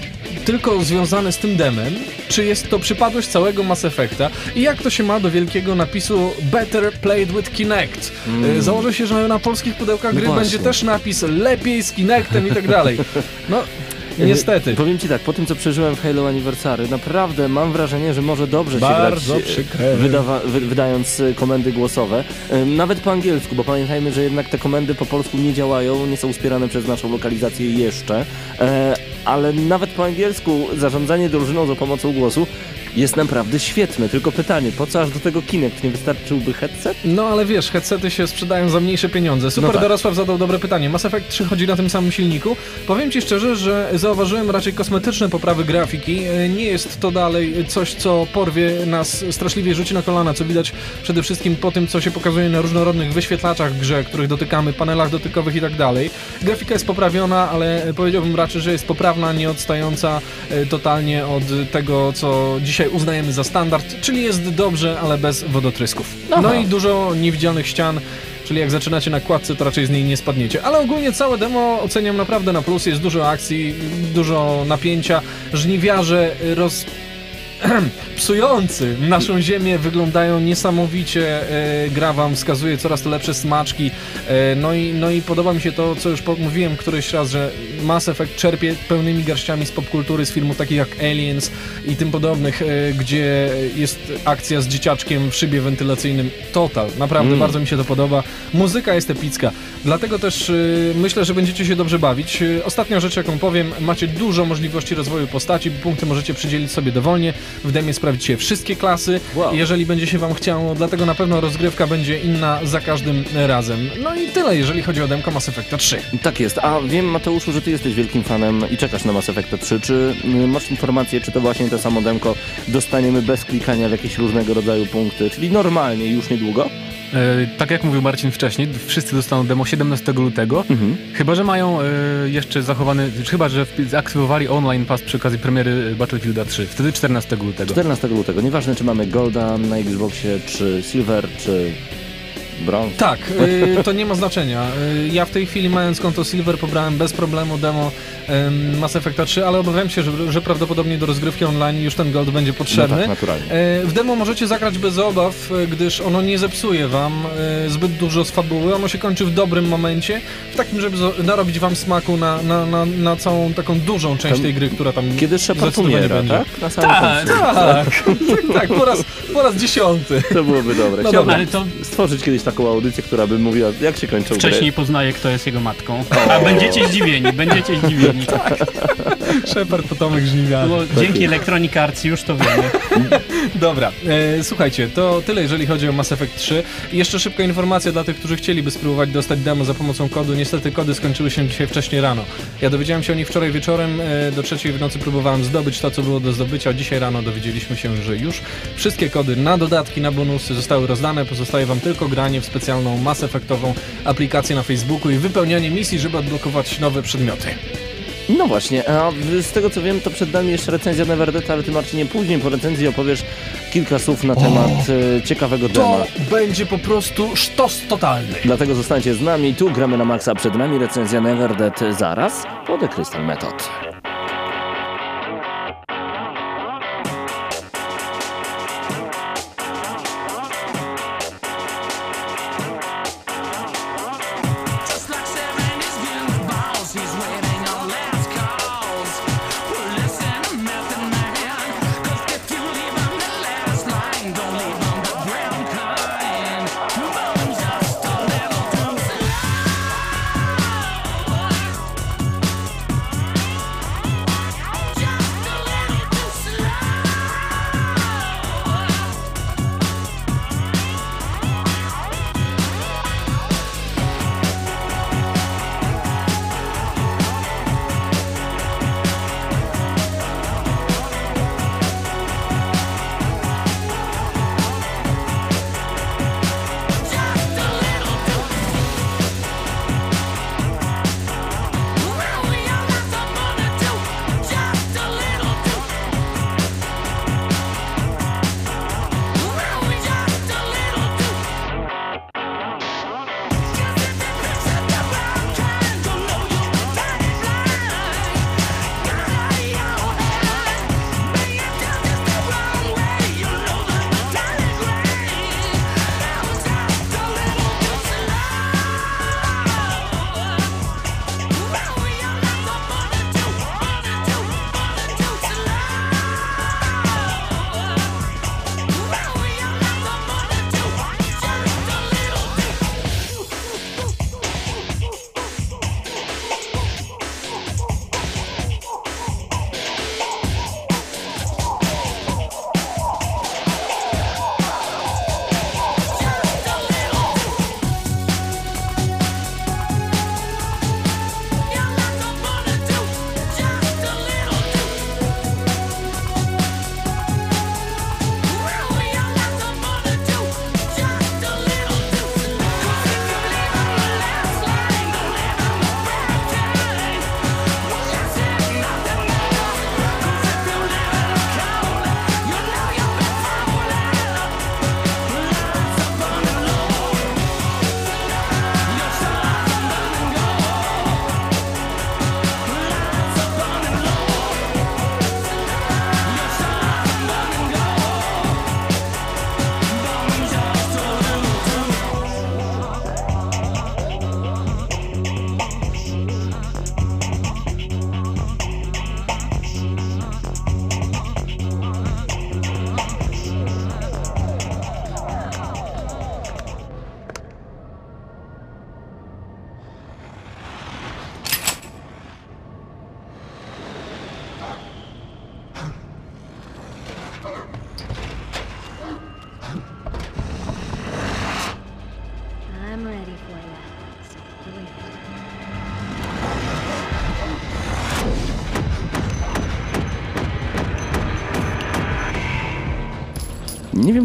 tylko związane z tym demem, czy jest to przypadłość całego Mass Effecta i jak to się ma do wielkiego napisu Better Played with Kinect. E, Założę się, że na polskich pudełkach No gry będzie też napis lepiej z Kinectem i tak dalej. No, niestety. Powiem ci tak, po tym co przeżyłem w Halo Anniversary, naprawdę mam wrażenie, że może dobrze Bardzo się grać, e, przykre. wydawa, wy, wydając e, komendy głosowe. Nawet po angielsku, bo pamiętajmy, że jednak te komendy po polsku nie działają, nie są wspierane przez naszą lokalizację jeszcze. Ale nawet po angielsku zarządzanie drużyną za pomocą głosu jest naprawdę świetne. Tylko pytanie, po co aż do tego Kinect? Nie wystarczyłby headset? No ale wiesz, headsety się sprzedają za mniejsze pieniądze. Super No tak. Dorosław zadał dobre pytanie. Mass Effect 3 chodzi na tym samym silniku. Powiem ci szczerze, że zauważyłem raczej kosmetyczne poprawy grafiki. E, Nie jest to dalej coś, co porwie nas straszliwie rzuci na kolana, co widać przede wszystkim po tym, co się pokazuje na różnorodnych wyświetlaczach grze, których dotykamy, panelach dotykowych i tak dalej. Grafika jest poprawiona, ale powiedziałbym raczej, że jest poprawna, nie odstająca e, totalnie od tego, co dzisiaj uznajemy za standard, czyli jest dobrze, ale bez wodotrysków. No i dużo niewidzialnych ścian, czyli jak zaczynacie na kładce, to raczej z niej nie spadniecie. Ale ogólnie całe demo oceniam naprawdę na plus, jest dużo akcji, dużo napięcia, żniwiarze roz psujący naszą ziemię wyglądają niesamowicie. E, gra wam wskazuje coraz to lepsze smaczki. E, no, i, no i podoba mi się to, co już mówiłem któryś raz, że Mass Effect czerpie pełnymi garściami z popkultury, z filmów takich jak Aliens i tym podobnych, e, gdzie jest akcja z dzieciaczkiem w szybie wentylacyjnym. Total, naprawdę Mm. bardzo mi się to podoba. Muzyka jest epicka, dlatego też myślę, że będziecie się dobrze bawić. Ostatnia rzecz, jaką powiem, macie dużo możliwości rozwoju postaci, punkty możecie przydzielić sobie dowolnie. W demie sprawdzicie wszystkie klasy, Wow. jeżeli będzie się wam chciało, dlatego na pewno rozgrywka będzie inna za każdym razem. No i tyle, jeżeli chodzi o demko Mass Effecta 3. Tak jest, a wiem Mateuszu, że ty jesteś wielkim fanem i czekasz na Mass Effect 3. Czy y, masz informację, czy to właśnie to samo demko dostaniemy bez klikania w jakieś różnego rodzaju punkty, czyli normalnie już niedługo? E, tak jak mówił Marcin wcześniej, wszyscy dostaną demo 17 lutego. Mhm. Chyba, że mają e, jeszcze zachowany, chyba, że zaktywowali online pass przy okazji premiery Battlefielda 3. Wtedy 14 lutego. 14 lutego. Nieważne, czy mamy Golda na Xboxie, czy Silver, czy Bronze. Tak, y, to nie ma znaczenia. Y, ja w tej chwili mając konto Silver pobrałem bez problemu demo ym, Mass Effecta 3, ale obawiam się, że, że prawdopodobnie do rozgrywki online już ten gold będzie No potrzebny. tak, naturalnie. E, W demo możecie zagrać bez obaw, gdyż ono nie zepsuje wam e, zbyt dużo z fabuły. Ono się kończy w dobrym momencie, w takim, żeby narobić wam smaku na, na, na, na całą taką dużą część Tam- tej gry, która tam Kiedy Shepard umiera, będzie. tak? Tak. Tak, tak, tak, po raz, po raz dziesiąty. To byłoby dobre. No Chciałbym. Ale to stworzyć kiedyś taką audycję, która by mówiła, jak się kończą wcześniej gry. poznaje, kto jest jego matką. A będziecie zdziwieni, będziecie zdziwieni. Shepard to Tomek Żniwiarz. Bo dzięki Electronic Arts już to wiemy. Dobra, e, słuchajcie, to tyle jeżeli chodzi o Mass Effect 3. I jeszcze szybka informacja dla tych, którzy chcieliby spróbować dostać demo za pomocą kodu. Niestety kody skończyły się dzisiaj wcześniej rano. Ja dowiedziałem się o nich wczoraj wieczorem, e, do trzeciej w nocy próbowałem zdobyć to, co było do zdobycia. Dzisiaj rano dowiedzieliśmy się, że już wszystkie kody na dodatki, na bonusy zostały rozdane. Pozostaje wam tylko granie w specjalną Mass Effectową aplikację na Facebooku i wypełnianie misji, żeby odblokować nowe przedmioty. No właśnie, a z tego co wiem, to przed nami jeszcze recenzja Neverdeta, ale ty Marcinie później po recenzji opowiesz kilka słów na temat e, ciekawego dema. To będzie po prostu sztos totalny. Dlatego zostańcie z nami, tu gramy na maksa, przed nami recenzja Neverdead zaraz po The Crystal Method.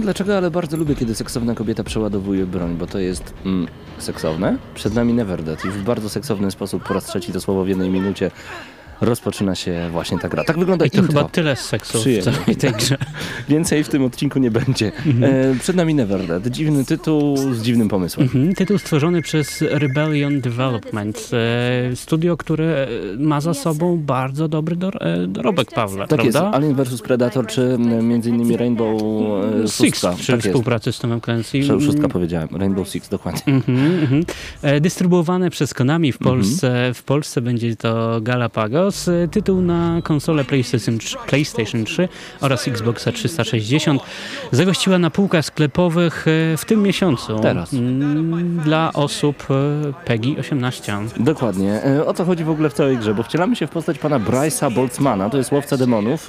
Dlaczego, ale bardzo lubię, kiedy seksowna kobieta przeładowuje broń, bo to jest mm, seksowne. Przed nami Neverdead i w bardzo seksowny sposób po raz trzeci to słowo w jednej minucie rozpoczyna się właśnie ta gra. Tak wygląda I to intro. chyba tyle z seksu w Przyjemnie. całej tej grze. Więcej w tym odcinku nie będzie. E, przed nami Neverdead. Dziwny tytuł z dziwnym pomysłem. Mhm, Tytuł stworzony przez Rebellion Development, e, studio, które e, ma za sobą bardzo dobry dor dorobek, Pawle, Tak jest, prawda? Alien vs Predator, czy między innymi Rainbow e, Six Szóstka. przy Tak jest. współpracy z Tomem Clancy. Szóstka powiedziałem, Rainbow Six, dokładnie. Mhm, mhm. Dystrybuowane przez Konami w Mhm. Polsce. W Polsce będzie to Galapagos. Heroes, e, tytuł na konsolę PlayStation 3, PlayStation 3 oraz Xboxa 360, zagościła na półkach sklepowych e, w tym miesiącu. Teraz. Mm, Dla osób e, PEGI 18. Dokładnie. O co chodzi w ogóle w całej grze? Bo wcielamy się w postać pana Bryce'a Boltzmana, to jest łowca demonów.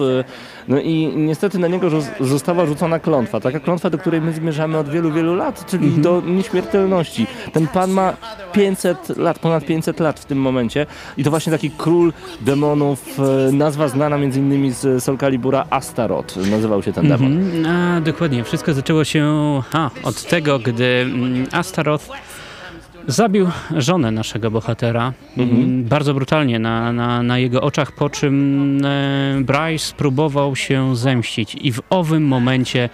No i niestety na niego zo- została rzucona klątwa. Taka klątwa, do której my zmierzamy od wielu, wielu lat, czyli do nieśmiertelności. Ten pan ma 500 lat, ponad 500 lat w tym momencie i to właśnie taki król demonów, e, nazwa znana między innymi z Soul Calibura Astaroth, nazywał się ten demon. Mhm. A, dokładnie. Wszystko zaczęło się od tego, gdy mm, Astaroth zabił żonę naszego bohatera mm, bardzo brutalnie na, na, na jego oczach, po czym e, Bryce próbował się zemścić i w owym momencie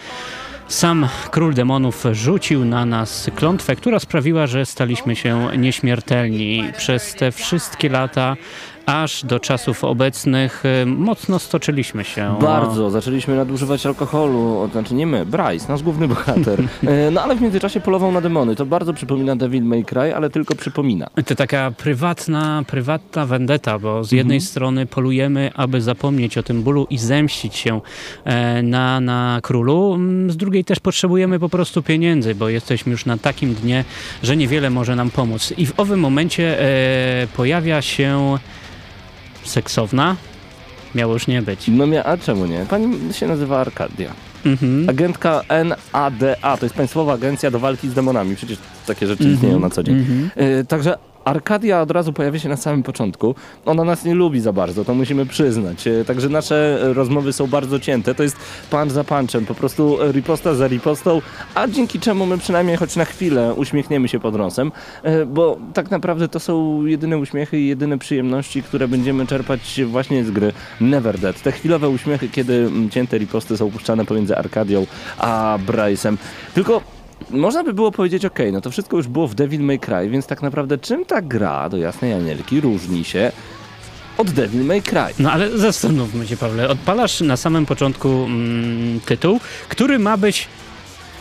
sam król demonów rzucił na nas klątwę, która sprawiła, że staliśmy się nieśmiertelni. Przez te wszystkie lata, aż do czasów obecnych, e, mocno stoczyliśmy się. Bardzo. Zaczęliśmy nadużywać alkoholu, znaczy nie my, Bryce, nasz główny bohater. E, No ale w międzyczasie polował na demony. To bardzo przypomina Devil May Cry, ale tylko przypomina. To taka prywatna, prywatna vendetta, bo z jednej strony polujemy, aby zapomnieć o tym bólu i zemścić się e, na, na królu, Mm, z drugiej też potrzebujemy po prostu pieniędzy, bo jesteśmy już na takim dnie, że niewiele może nam pomóc. I w owym momencie e, pojawia się seksowna, miało już nie być. No mia, a czemu nie? Pani się nazywa Arkadia. Mhm. Agentka NADA, to jest Państwowa Agencja do Walki z Demonami. Przecież takie rzeczy Mhm. istnieją na co dzień. E, Także Arkadia od razu pojawia się na samym początku. Ona nas nie lubi za bardzo, to musimy przyznać. E, Także nasze e, rozmowy są bardzo cięte. To jest punch za punchem, po prostu e, riposta za ripostą, a dzięki czemu my przynajmniej choć na chwilę uśmiechniemy się pod nosem, bo tak naprawdę to są jedyne uśmiechy i jedyne przyjemności, które będziemy czerpać właśnie z gry Never Dead. Te chwilowe uśmiechy, kiedy cięte riposty są puszczane pomiędzy Arkadią a Bryce'em. Tylko można by było powiedzieć, ok, no to wszystko już było w Devil May Cry, więc tak naprawdę czym ta gra do Jasnej Anielki różni się od Devil May Cry? No ale zastanówmy się, Pawle. Odpalasz na samym początku mm, tytuł, który ma być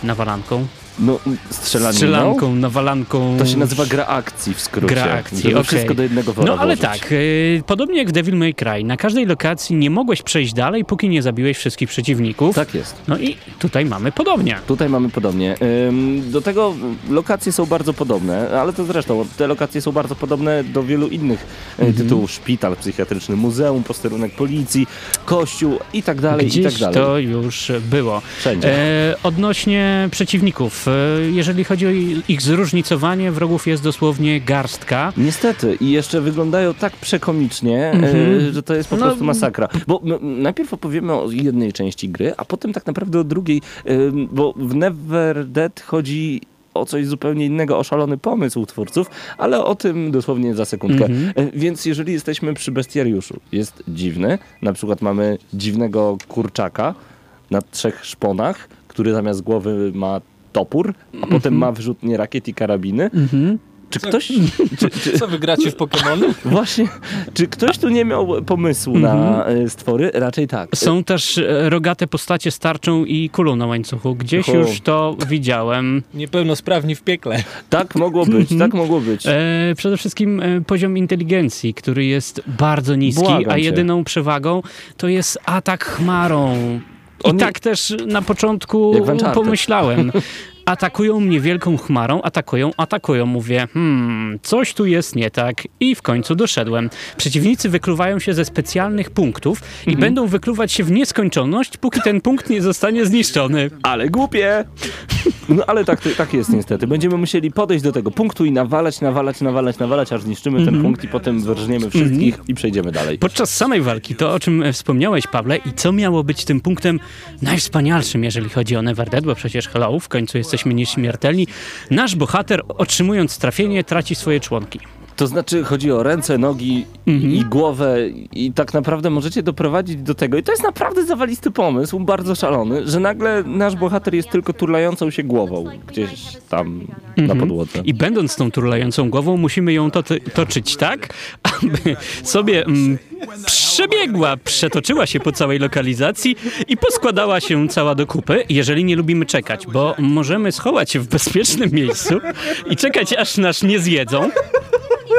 nawalanką, No, strzelaniną? strzelanką, nawalanką. To się nazywa gra akcji w skrócie. Gra akcji, Żeby okej. wszystko do jednego wora No ale włożyć. tak, y, podobnie jak w Devil May Cry, na każdej lokacji nie mogłeś przejść dalej, póki nie zabiłeś wszystkich przeciwników. Tak jest. No i tutaj mamy podobnie. Tutaj mamy podobnie. Ym, Do tego lokacje są bardzo podobne, ale to zresztą te lokacje są bardzo podobne do wielu innych e, Mhm. tytułów. Szpital psychiatryczny, muzeum, posterunek policji, kościół i tak dalej, i tak Gdzieś dalej. to już było. Wszędzie. E, odnośnie przeciwników, jeżeli chodzi o ich zróżnicowanie, wrogów jest dosłownie garstka. Niestety i jeszcze wyglądają tak przekomicznie, Mhm. e, że to jest po No, prostu masakra. Bo najpierw opowiemy o jednej części gry, a potem tak naprawdę o drugiej, e, bo w Never Dead chodzi o coś zupełnie innego, o szalony pomysł twórców, ale o tym dosłownie za sekundkę. Mhm. E, Więc jeżeli jesteśmy przy bestiariuszu, jest dziwny, na przykład mamy dziwnego kurczaka na trzech szponach, który zamiast głowy ma topór, a Mhm. potem ma wyrzutnie rakiet i karabiny. Czy ktoś... Czy, czy, Co, wygracie w Pokémony? Właśnie, czy ktoś tu nie miał pomysłu na e, stwory? Raczej tak. Są też e, rogate postacie z tarczą i kulą na łańcuchu. Gdzieś Hu. już to widziałem. Niepełnosprawni w piekle. Tak mogło być, tak mogło być. E, przede wszystkim e, poziom inteligencji, który jest bardzo niski, Błagam a cię. jedyną przewagą to jest atak chmarą. I On tak też na początku pomyślałem. Atakują mnie wielką chmarą, atakują, atakują. Mówię, hmm, coś tu jest nie tak. I w końcu doszedłem. Przeciwnicy wykluwają się ze specjalnych punktów i Mhm. będą wykluwać się w nieskończoność, póki ten punkt nie zostanie zniszczony. Ale głupie! No ale tak, tak jest niestety. Będziemy musieli podejść do tego punktu i nawalać, nawalać, nawalać, nawalać, aż zniszczymy Mhm. ten punkt i potem wyrżniemy wszystkich i przejdziemy dalej. Podczas samej walki, to o czym e, wspomniałeś, Pawle, i co miało być tym punktem najwspanialszym, jeżeli chodzi o Never Dead, bo przecież hello, w końcu jesteśmy nieśmiertelni, nasz bohater, otrzymując trafienie, traci swoje członki. To znaczy chodzi o ręce, nogi Mhm. i głowę i tak naprawdę możecie doprowadzić do tego, i to jest naprawdę zawalisty pomysł, bardzo szalony, że nagle nasz bohater jest tylko turlającą się głową gdzieś tam na podłodze. I będąc tą turlającą głową, musimy ją to toczyć tak, aby sobie mm, przebiegła, przetoczyła się po całej lokalizacji i poskładała się cała do kupy, jeżeli nie lubimy czekać, bo możemy schować się w bezpiecznym miejscu i czekać, aż nas nie zjedzą.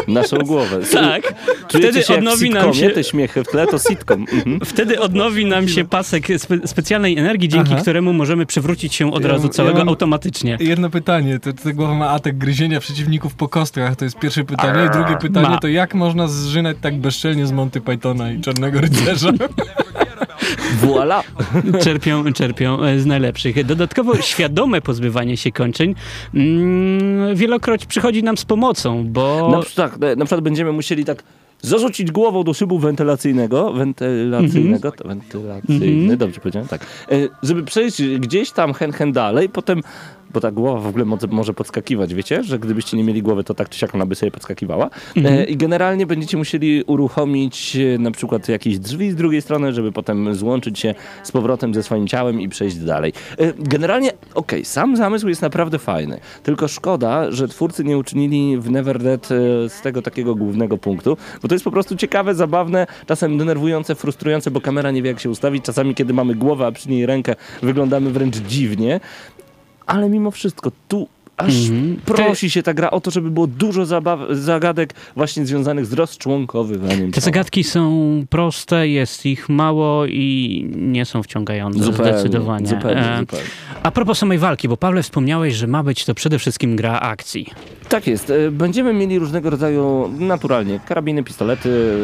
Naszą głowę. Tak. Wtedy się odnowi nam się- Te śmiechy w tle to sitcom. Mhm. Wtedy odnowi nam się pasek spe specjalnej energii, dzięki Aha. któremu możemy przywrócić się od Ja- razu ja całego mam- automatycznie. Jedno pytanie, to, to głowa ma atak gryzienia przeciwników po kostkach, to jest pierwsze pytanie. I drugie pytanie Ma. to jak można zżynać tak bezczelnie z Monty Pythona i Czarnego Rycerza? Voila! Czerpią, czerpią e, z najlepszych. Dodatkowo świadome pozbywanie się kończeń mm, wielokroć przychodzi nam z pomocą, bo... Na, tak, na przykład będziemy musieli tak zarzucić głową do szybu wentylacyjnego, wentylacyjnego, Mhm. to wentylacyjny, dobrze powiedziałem, tak, E, żeby przejść gdzieś tam hen, hen dalej, potem, bo ta głowa w ogóle może, może podskakiwać, wiecie, że gdybyście nie mieli głowy, to tak czy siak ona by sobie podskakiwała. Mhm. E, i generalnie będziecie musieli uruchomić e, na przykład jakieś drzwi z drugiej strony, żeby potem złączyć się z powrotem ze swoim ciałem i przejść dalej. E, Generalnie, okej, sam zamysł jest naprawdę fajny, tylko szkoda, że twórcy nie uczynili w Never Dead z tego takiego głównego punktu, bo to jest po prostu ciekawe, zabawne, czasem denerwujące, frustrujące, bo kamera nie wie jak się ustawić, czasami kiedy mamy głowę, a przy niej rękę, wyglądamy wręcz dziwnie, ale mimo wszystko tu aż Mhm. prosi się ta gra o to, żeby było dużo zabaw, zagadek właśnie związanych z rozczłonkowywaniem Te zagadki są proste, jest ich mało i nie są wciągające Zupełnie, zdecydowanie. Zupełnie, E, zupełnie. A propos samej walki, bo Pawle wspomniałeś, że ma być to przede wszystkim gra akcji. Tak jest. E, Będziemy mieli różnego rodzaju, naturalnie, karabiny, pistolety,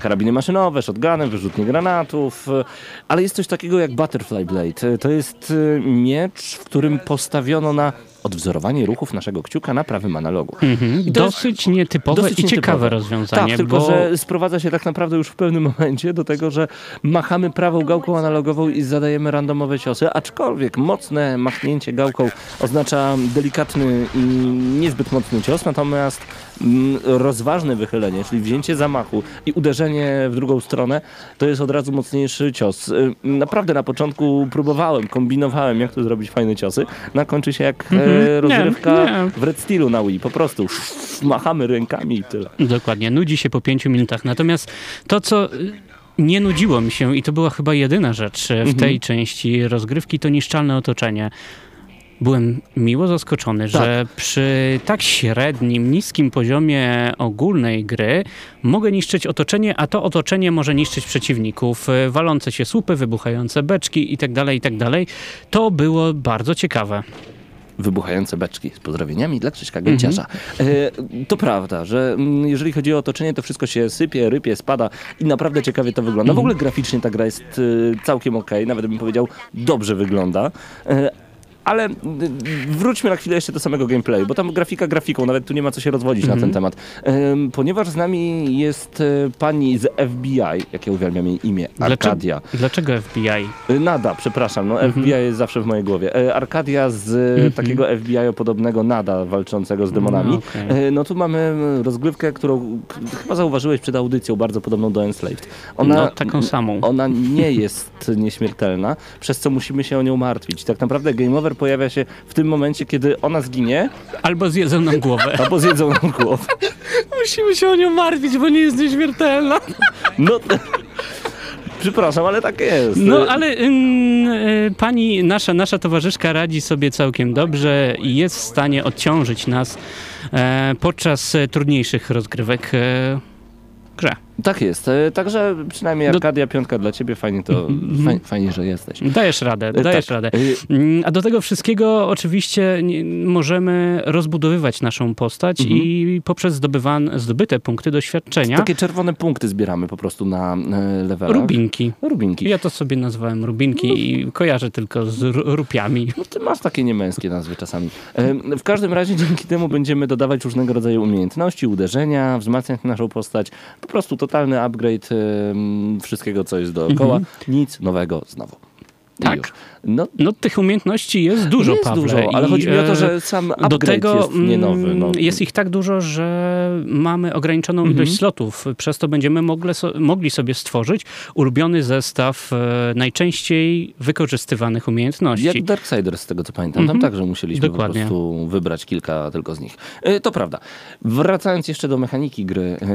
karabiny maszynowe, shotguny, wyrzutnie granatów, e, ale jest coś takiego jak Butterfly Blade. To jest miecz, w którym postawiono na odwzorowanie ruchów naszego kciuka na prawym analogu. Mhm. Jest Dosyć nietypowe dosyć i ciekawe nietypowe. rozwiązanie, Tak, tylko bo że sprowadza się tak naprawdę już w pewnym momencie do tego, że machamy prawą gałką analogową i zadajemy randomowe ciosy, aczkolwiek mocne machnięcie gałką oznacza delikatny i niezbyt mocny cios, natomiast rozważne wychylenie, czyli wzięcie zamachu i uderzenie w drugą stronę, to jest od razu mocniejszy cios. Y, Naprawdę na początku próbowałem, kombinowałem, jak tu zrobić fajne ciosy. Na kończy się jak e, rozrywka Mhm. nie. w Red Steelu na Wii. Po prostu machamy rękami i tyle. Dokładnie, nudzi się po pięciu minutach. Natomiast to, co y, nie nudziło mi się i to była chyba jedyna rzecz y, w tej części rozgrywki, to niszczalne otoczenie. Byłem miło zaskoczony, że przy tak średnim, niskim poziomie ogólnej gry mogę niszczyć otoczenie, a to otoczenie może niszczyć przeciwników, y, walące się słupy, wybuchające beczki itd., itd. To było bardzo ciekawe. wybuchające beczki z pozdrowieniami dla Krzyśka Gęciarza. Mhm. E, to prawda, że mm, jeżeli chodzi o otoczenie, to wszystko się sypie, rypie, spada i naprawdę ciekawie to wygląda. Mhm. W ogóle graficznie ta gra jest e, całkiem okej, nawet bym powiedział dobrze wygląda. Ale y, wróćmy na chwilę jeszcze do samego gameplayu, bo tam grafika grafiką, nawet tu nie ma co się rozwodzić Mhm. na ten temat. Em, ponieważ z nami jest e, pani z FBI, jak ja uwielbiam jej imię, Arkadia. Dlaczego FBI? Y, Nada, przepraszam, no Mhm. FBI jest zawsze w mojej głowie. Arkadia z e, takiego FBI podobnego Nada walczącego z demonami. No, okej. E, No tu mamy mm, rozgrywkę, którą chyba zauważyłeś przed audycją, bardzo podobną do Enslaved. Ona, No, taką samą. Ona nie jest nieśmiertelna, przez co musimy się o nią martwić. Tak naprawdę Game Over pojawia się w tym momencie, kiedy ona zginie, Albo zjedzą nam głowę. albo zjedzą nam głowę. Musimy się o nią martwić, bo nie jest nieśmiertelna. No, przepraszam, ale tak jest. No, ale ym, y, pani, nasza, nasza towarzyszka radzi sobie całkiem dobrze i jest w stanie odciążyć nas e, podczas e, trudniejszych rozgrywek e, grze. Tak jest. E, Także przynajmniej No- Arkadia, piątka dla ciebie, fajnie to, fajnie, fajnie że jesteś. Dajesz radę, E, dajesz tak. radę. E, Mm, A do tego wszystkiego oczywiście możemy rozbudowywać naszą postać Mhm. i poprzez zdobywan, zdobyte punkty doświadczenia Takie czerwone punkty zbieramy po prostu na levelach. rubinki. Rubinki. Ja to sobie nazwałem rubinki i kojarzę tylko z ru- rupiami. No ty masz takie niemęskie nazwy czasami. W każdym razie dzięki temu będziemy dodawać różnego rodzaju umiejętności, uderzenia, wzmacniać naszą postać. Po prostu totalny upgrade wszystkiego, co jest dookoła. Nic nowego znowu. Tak. No, No tych umiejętności jest dużo, jest Pawle. dużo, ale chodzi mi o to, e, że sam upgrade Do tego jest nie nowy. mm, No. jest ich tak dużo, że mamy ograniczoną Mhm. ilość slotów. Przez to będziemy mogli, so, mogli sobie stworzyć ulubiony zestaw e, najczęściej wykorzystywanych umiejętności. Jak Darksiders, z tego co pamiętam. Mhm. Tam także musieliśmy Dokładnie. po prostu wybrać kilka tylko z nich. E, To prawda. Wracając jeszcze do mechaniki gry. e,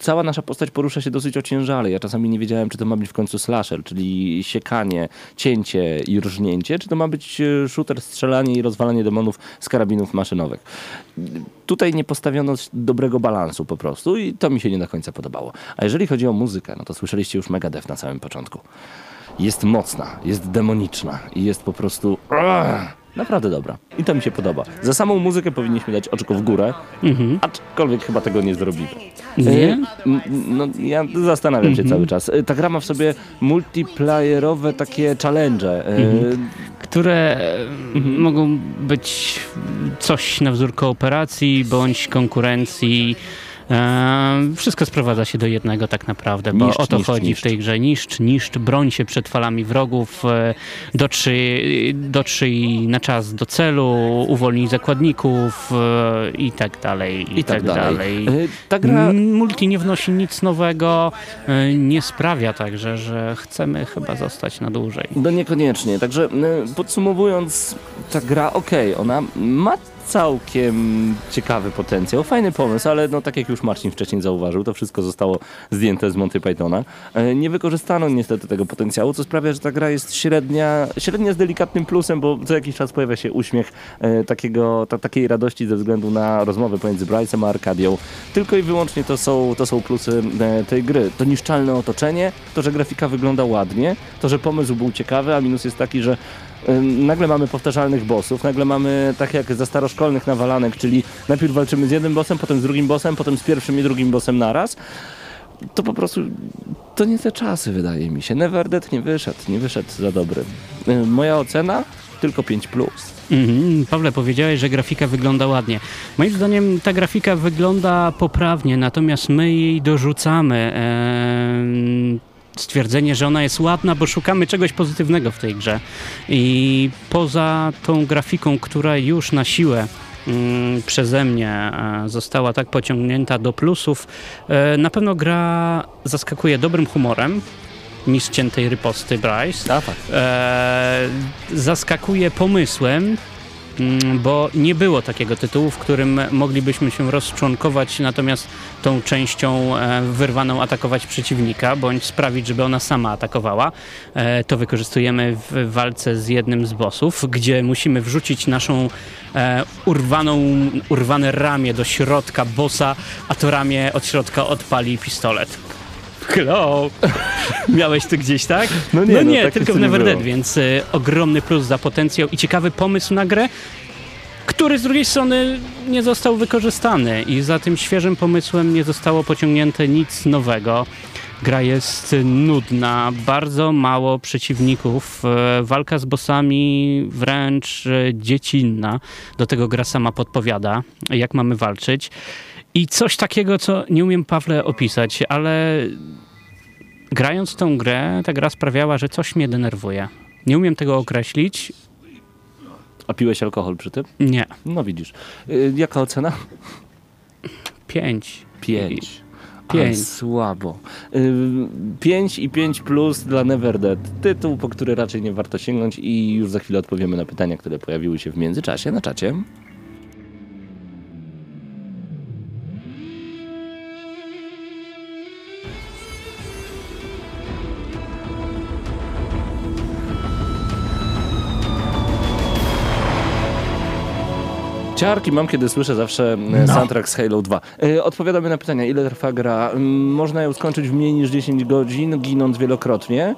Cała nasza postać porusza się dosyć ociężale. Ja czasami nie wiedziałem, czy to ma być w końcu slasher, czyli siekanie, cięcie i rżnięcie, czy to ma być e, shooter, strzelanie i rozwalanie demonów z karabinów maszynowych. Tutaj nie postawiono dobrego balansu po prostu i to mi się nie do końca podobało. A jeżeli chodzi o muzykę, no to słyszeliście już Megadeth na samym początku. Jest mocna, jest demoniczna i jest po prostu... Naprawdę dobra. I to mi się podoba. Za samą muzykę powinniśmy dać oczko w górę, aczkolwiek chyba tego nie zrobimy. Nie? M, No, ja zastanawiam się cały czas. E, Ta gra ma w sobie multiplayerowe takie challenge. e, które e, mogą być coś na wzór kooperacji bądź konkurencji. E, wszystko sprowadza się do jednego tak naprawdę, bo Niszcz, o to niszcz, chodzi niszcz. w tej grze. Niszcz, niszcz, broń się przed falami wrogów, e, dotrzyj, dotrzyj na czas do celu, uwolnij zakładników e, i tak dalej, I tak dalej. E, Ta gra... Multi nie wnosi nic nowego, nie sprawia także, że chcemy chyba zostać na dłużej. No niekoniecznie. Także podsumowując, ta gra, okej, ona ma całkiem ciekawy potencjał, fajny pomysł, ale no tak jak już Marcin wcześniej zauważył, to wszystko zostało zdjęte z Monty Pythona. E, Nie wykorzystano niestety tego potencjału, co sprawia, że ta gra jest średnia, średnia z delikatnym plusem, bo co jakiś czas pojawia się uśmiech e, takiego, ta, takiej radości ze względu na rozmowę pomiędzy Bryce'em a Arkadią. Tylko i wyłącznie to są, to są plusy e, tej gry. To niszczalne otoczenie, to, że grafika wygląda ładnie, to, że pomysł był ciekawy, a minus jest taki, że nagle mamy powtarzalnych bossów, nagle mamy tak jak za staroszkolnych nawalanek, czyli najpierw walczymy z jednym bossem, potem z drugim bossem, potem z pierwszym i drugim bossem naraz. To po prostu, to nie te czasy wydaje mi się. Never Dead nie wyszedł, nie wyszedł za dobry. Moja ocena? Tylko 5+. Plus. Mhm. Pawle, powiedziałeś, że grafika wygląda ładnie. Moim zdaniem ta grafika wygląda poprawnie, natomiast my jej dorzucamy em, stwierdzenie, że ona jest ładna, bo szukamy czegoś pozytywnego w tej grze. I poza tą grafiką, która już na siłę mm, przeze mnie e, została tak pociągnięta do plusów, e, na pewno gra zaskakuje dobrym humorem, mistrz ciętej riposty Bryce A, tak. e, zaskakuje pomysłem, bo nie było takiego tytułu, w którym moglibyśmy się rozczłonkować, natomiast tą częścią e, wyrwaną atakować przeciwnika, bądź sprawić, żeby ona sama atakowała. E, to wykorzystujemy w walce z jednym z bossów, gdzie musimy wrzucić naszą e, urwaną, urwane ramię do środka bossa, a to ramię od środka odpali pistolet. Hello! Miałeś to gdzieś, tak? No nie, no no nie tak tylko w to nie Never było. Dead, więc y, ogromny plus za potencjał i ciekawy pomysł na grę, który z drugiej strony nie został wykorzystany i za tym świeżym pomysłem nie zostało pociągnięte nic nowego. Gra jest nudna, bardzo mało przeciwników, e, walka z bossami wręcz e, dziecinna. Do tego gra sama podpowiada, jak mamy walczyć. I coś takiego, co nie umiem Pawle opisać, ale grając tą grę, ta gra sprawiała, że coś mnie denerwuje. Nie umiem tego określić. A piłeś alkohol przy tym? Nie. No widzisz. Y, Jaka ocena? Pięć. 5. Pięć. Słabo. 5 i 5 plus dla Never Dead. Tytuł, po który raczej nie warto sięgnąć i już za chwilę odpowiemy na pytania, które pojawiły się w międzyczasie na czacie. Ciarki mam, kiedy słyszę zawsze e, soundtrack z Halo 2. E, Odpowiadamy na pytania, ile trwa gra. Mm, Można ją skończyć w mniej niż 10 godzin, ginąc wielokrotnie.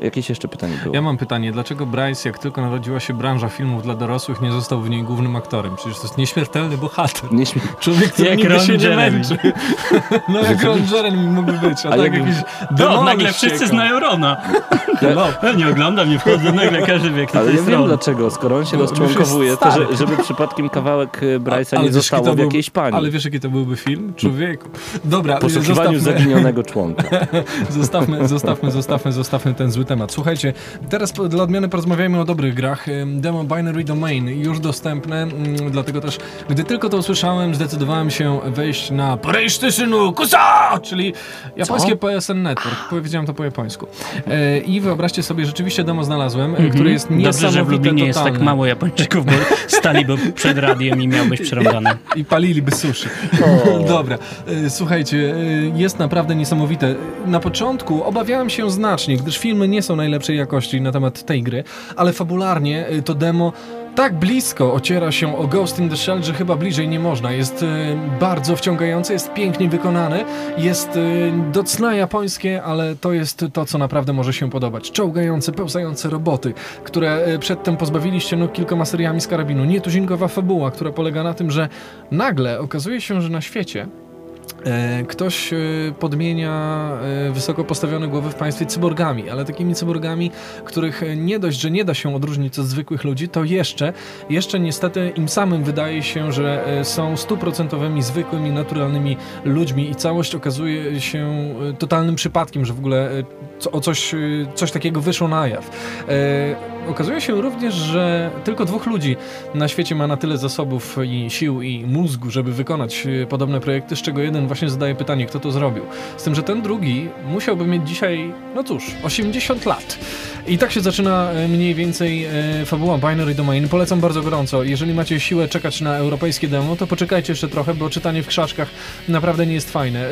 Jakieś jeszcze pytanie było? Ja mam pytanie, dlaczego Bryce, jak tylko narodziła się branża filmów dla dorosłych, nie został w niej głównym aktorem? Przecież to jest nieśmiertelny bohater. Nie śmie- Człowiek, który Jak nigdy Ron się nie męczy. No jak Ron Jeremy mógłby być, a, A tak jak- jakiś No, nagle wszyscy znają Rona. No. Ja nie oglądam, nie wchodzę, nagle każdy wie, kto Ale to ja jest wiem Ron. dlaczego, skoro on się jest rozczłonkowuje, to że, żeby przypadkiem kawałek e, Bryce'a nie zostało w jakiejś pani. Ale wiesz, jaki to byłby film? Człowieku. Dobra, W poszukiwaniu zostawmy, zaginionego członka. zostawmy, zostawmy, zostawmy, zostawmy ten zły temat. Słuchajcie, teraz dla odmiany porozmawiajmy o dobrych grach. Demo Binary Domain już dostępne, mm, dlatego też, gdy tylko to usłyszałem, zdecydowałem się wejść na PlayStation Kusa, czyli japońskie PSN Network. Powiedziałem to po japońsku. E, I wyobraźcie sobie, rzeczywiście demo znalazłem, e, które jest Mhm. Dobrze, niesamowite że w Lublinie jest tak totalne. mało Japończyków, bo staliby przed radiem i miałbyś przerąbane. I paliliby sushi. Dobra, e, słuchajcie, e, jest naprawdę niesamowite. Na początku obawiałem się znacznie, gdyż filmy nie są najlepszej jakości na temat tej gry, ale fabularnie e, to demo tak blisko ociera się o Ghost in the Shell, że chyba bliżej nie można. Jest e, bardzo wciągający, jest pięknie wykonany, jest e, do japońskie, ale to jest to, co naprawdę może się podobać. Czołgające, pełzające roboty, które e, przedtem pozbawiliście no, kilkoma seriami z karabinu. Nietuzinkowa fabuła, która polega na tym, że nagle okazuje się, że na świecie Ktoś e, podmienia e, wysoko postawione głowy w państwie cyborgami, ale takimi cyborgami, których e, nie dość, że nie da się odróżnić od zwykłych ludzi, to jeszcze, jeszcze niestety im samym wydaje się, że e, są stuprocentowymi, zwykłymi, naturalnymi ludźmi i całość okazuje się e, totalnym przypadkiem, że w ogóle e, o coś, e, coś takiego wyszło na jaw. Okazuje się również, że tylko dwóch ludzi na świecie ma na tyle zasobów i sił i mózgu, żeby wykonać e, podobne projekty, z czego jeden właśnie zadaje pytanie, kto to zrobił. Z tym, że ten drugi musiałby mieć dzisiaj, no cóż, 80 lat. I tak się zaczyna e, mniej więcej e, fabuła Binary Domain. Polecam bardzo gorąco. Jeżeli macie siłę czekać na europejskie demo, to poczekajcie jeszcze trochę, bo czytanie w krzaczkach naprawdę nie jest fajne.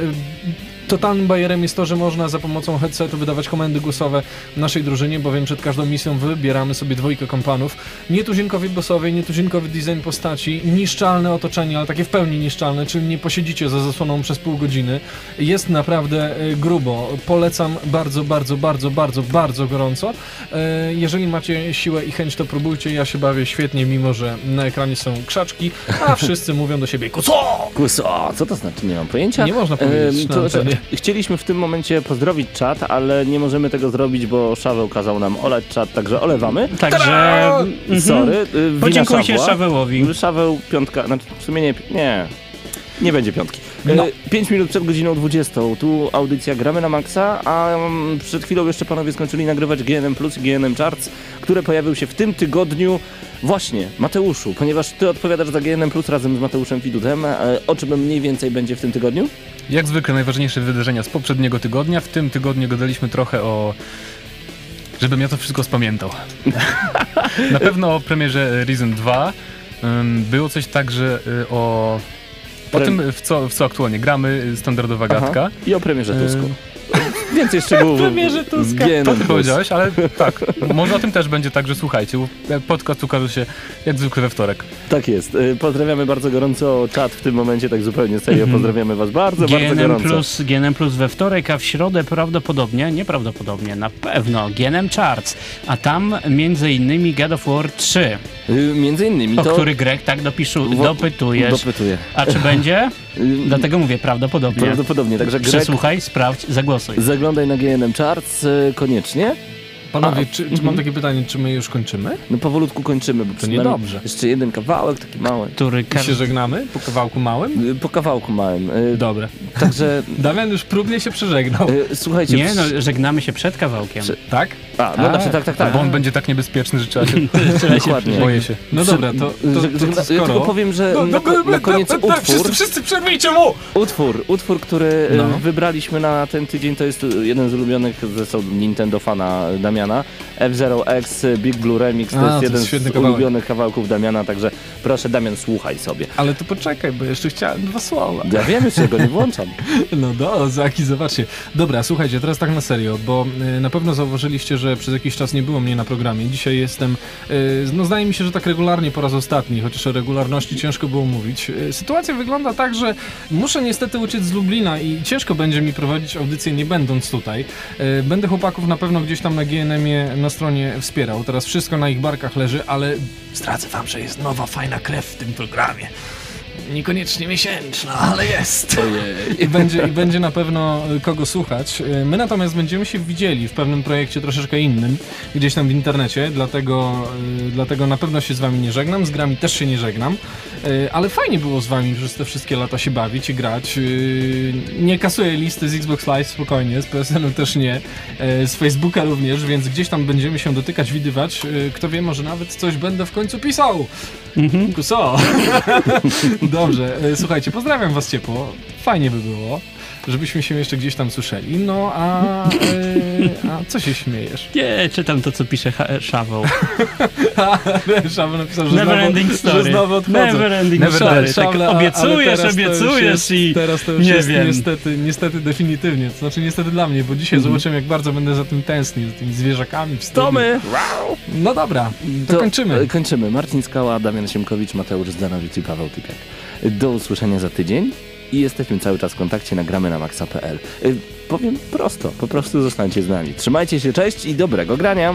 E, Totalnym bajerem jest to, że można za pomocą headsetu wydawać komendy głosowe naszej drużynie, bowiem przed każdą misją wybieramy sobie dwójkę kompanów. Nietuzinkowi bossowie, nietuzinkowy design postaci, niszczalne otoczenie, ale takie w pełni niszczalne, czyli nie posiedzicie za zasłoną przez pół godziny. Jest naprawdę e, grubo. Polecam bardzo, bardzo, bardzo, bardzo, bardzo gorąco. E, Jeżeli macie siłę i chęć, to próbujcie. Ja się bawię świetnie, mimo że na ekranie są krzaczki, a wszyscy mówią do siebie kuco! Kuso, co to znaczy? Nie mam pojęcia. Nie można powiedzieć Em, na to, antenie. Chcieliśmy w tym momencie pozdrowić czat, ale nie możemy tego zrobić, bo Szaweł kazał nam olać czat, także olewamy. Także mhm. Sorry. y, podziękujcie. Szawełowi. Szaweł, piątka, znaczy w sumie nie, nie, nie będzie piątki. No. 5 minut przed godziną 20. Tu audycja Gramy na Maxa, a mm, przed chwilą jeszcze panowie skończyli nagrywać GNM Plus i GNM Charts, które pojawił się w tym tygodniu. Właśnie, Mateuszu, ponieważ ty odpowiadasz za GNM Plus razem z Mateuszem Widutem, e, o czym mniej więcej będzie w tym tygodniu? Jak zwykle najważniejsze wydarzenia z poprzedniego tygodnia. W tym tygodniu gadaliśmy trochę o... Żebym ja to wszystko spamiętał. Na pewno o premierze Reason 2. Ym, Było coś także y, o... O Prem- tym, w co, w co aktualnie gramy, y, standardowa gadka. Aha. I o premierze E, Tusku. Więcej szczegółów. Premierze Tuska. GNM To ty Plus. powiedziałeś, ale tak, może o tym też będzie, także słuchajcie. Podcast ukaże się jak zwykle we wtorek. Tak jest. Y, Pozdrawiamy bardzo gorąco czat w tym momencie, tak zupełnie serio. Pozdrawiamy was bardzo, bardzo GNM gorąco. plus, GNM plus we wtorek, a w środę prawdopodobnie, nieprawdopodobnie, na pewno GNM Charts, a tam między innymi God of War 3, Y, Między innymi o to... który Greg tak dopiszu, dopytujesz. Dopytuję. A czy będzie? Y, Dlatego mówię prawdopodobnie. Prawdopodobnie, także Greg, Przesłuchaj, sprawdź, zagłosuj. zaglądaj na GNM Charts y, koniecznie. Panowie, A, czy, czy mhm. mam takie pytanie, czy my już kończymy? No powolutku kończymy, bo nami niedobrze. Jeszcze jeden kawałek, taki mały. Który I każ... się żegnamy po kawałku małym? Y, Po kawałku małym. Y, Dobra. Także Damian już próbnie się przeżegnał. y, słuchajcie. Nie, no, żegnamy się przed kawałkiem. Przy- Tak? A, no tak, tak, tak, tak. Bo on będzie tak niebezpieczny, że trzeba się... Trzeba się Dokładnie. Boję się. No dobra, to, to, to, to Ja skoro... tylko powiem, że No, na, no, na koniec no, no, utwór, Wszyscy, wszyscy przerwijcie mu! utwór, utwór, który No. wybraliśmy na ten tydzień, to jest jeden z ulubionych zresztą Nintendo fana Damiana. F-Zero X Big Blue Remix, to A, to jest jest jeden świetny z kawałek. ulubionych kawałków Damiana, także proszę Damian, słuchaj sobie. Ale to poczekaj, bo jeszcze chciałem dwa słowa. Ja wiem, jeszcze go nie włączam. No do, Zaki, zobaczcie. Dobra, słuchajcie, teraz tak na serio, bo y, na pewno zauważyliście, że przez jakiś czas nie było mnie na programie. Dzisiaj jestem, y, no zdaje mi się, że tak regularnie po raz ostatni, chociaż o regularności ciężko było mówić. Y, sytuacja wygląda tak, że muszę niestety uciec z Lublina i ciężko będzie mi prowadzić audycję nie będąc tutaj. Będę chłopaków na pewno gdzieś tam na Na stronie wspierał. Teraz wszystko na ich barkach leży, ale zdradzę wam, że jest nowa, fajna krew w tym programie. Niekoniecznie miesięczna, ale jest. I będzie, I będzie na pewno y, kogo słuchać. Y, My natomiast będziemy się widzieli w pewnym projekcie troszeczkę innym, gdzieś tam w internecie, dlatego, y, dlatego na pewno się z wami nie żegnam, z grami też się nie żegnam, ale fajnie było z wami przez te wszystkie lata się bawić i grać. Nie kasuję listy z Xbox Live spokojnie, z PSN-u też nie, z Facebooka również, więc gdzieś tam będziemy się dotykać, widywać. Kto wie, może nawet coś będę w końcu pisał. Mhm. Co? Dobrze, e, słuchajcie, pozdrawiam was ciepło. Fajnie by było, żebyśmy się jeszcze gdzieś tam słyszeli. No a, e, a co się śmiejesz? Nie, czytam to, co pisze Szaweł. Szaweł napisał, że Never znowu, ending story. że znowu odchodzę. Never ending Never story. ending. Tak Szable, ale obiecujesz, to obiecujesz jest, i Teraz to już nie jest wiem. niestety, niestety definitywnie. To znaczy niestety dla mnie, bo dzisiaj Mhm. zobaczyłem jak bardzo będę za tym tęsknił, za tymi zwierzakami w studiu. Tomy! No dobra, to, kończymy. e, Kończymy. Marcin Skała, Damian Siemkowicz, Mateusz Zdanowicz i Paweł Typiak. Do usłyszenia za tydzień i jesteśmy cały czas w kontakcie, nagramy na maxa.pl. Y, Powiem prosto, po prostu zostańcie z nami. Trzymajcie się, cześć i dobrego grania!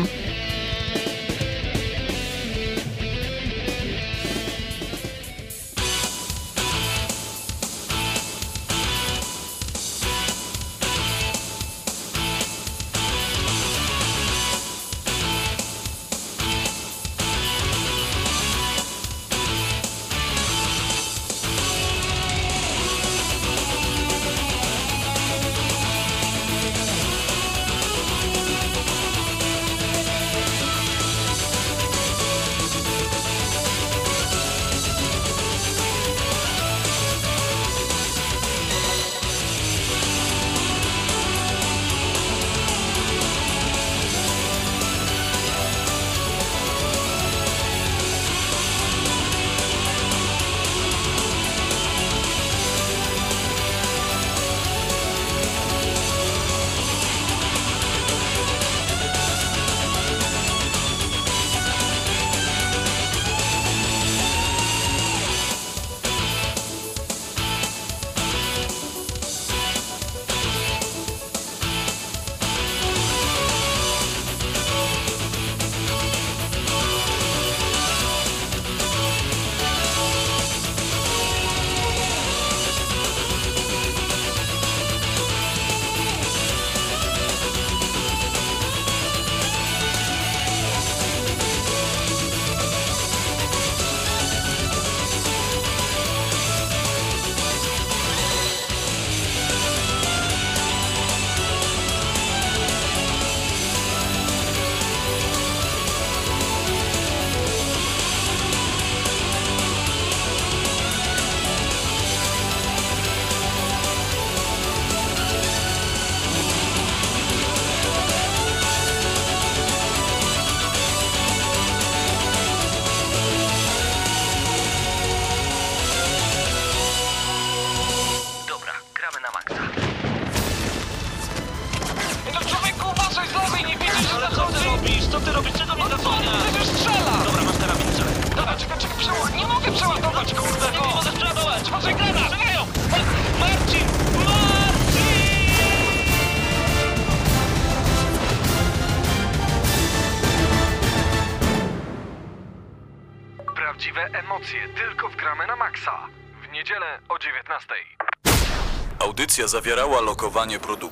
Lokowanie produktu.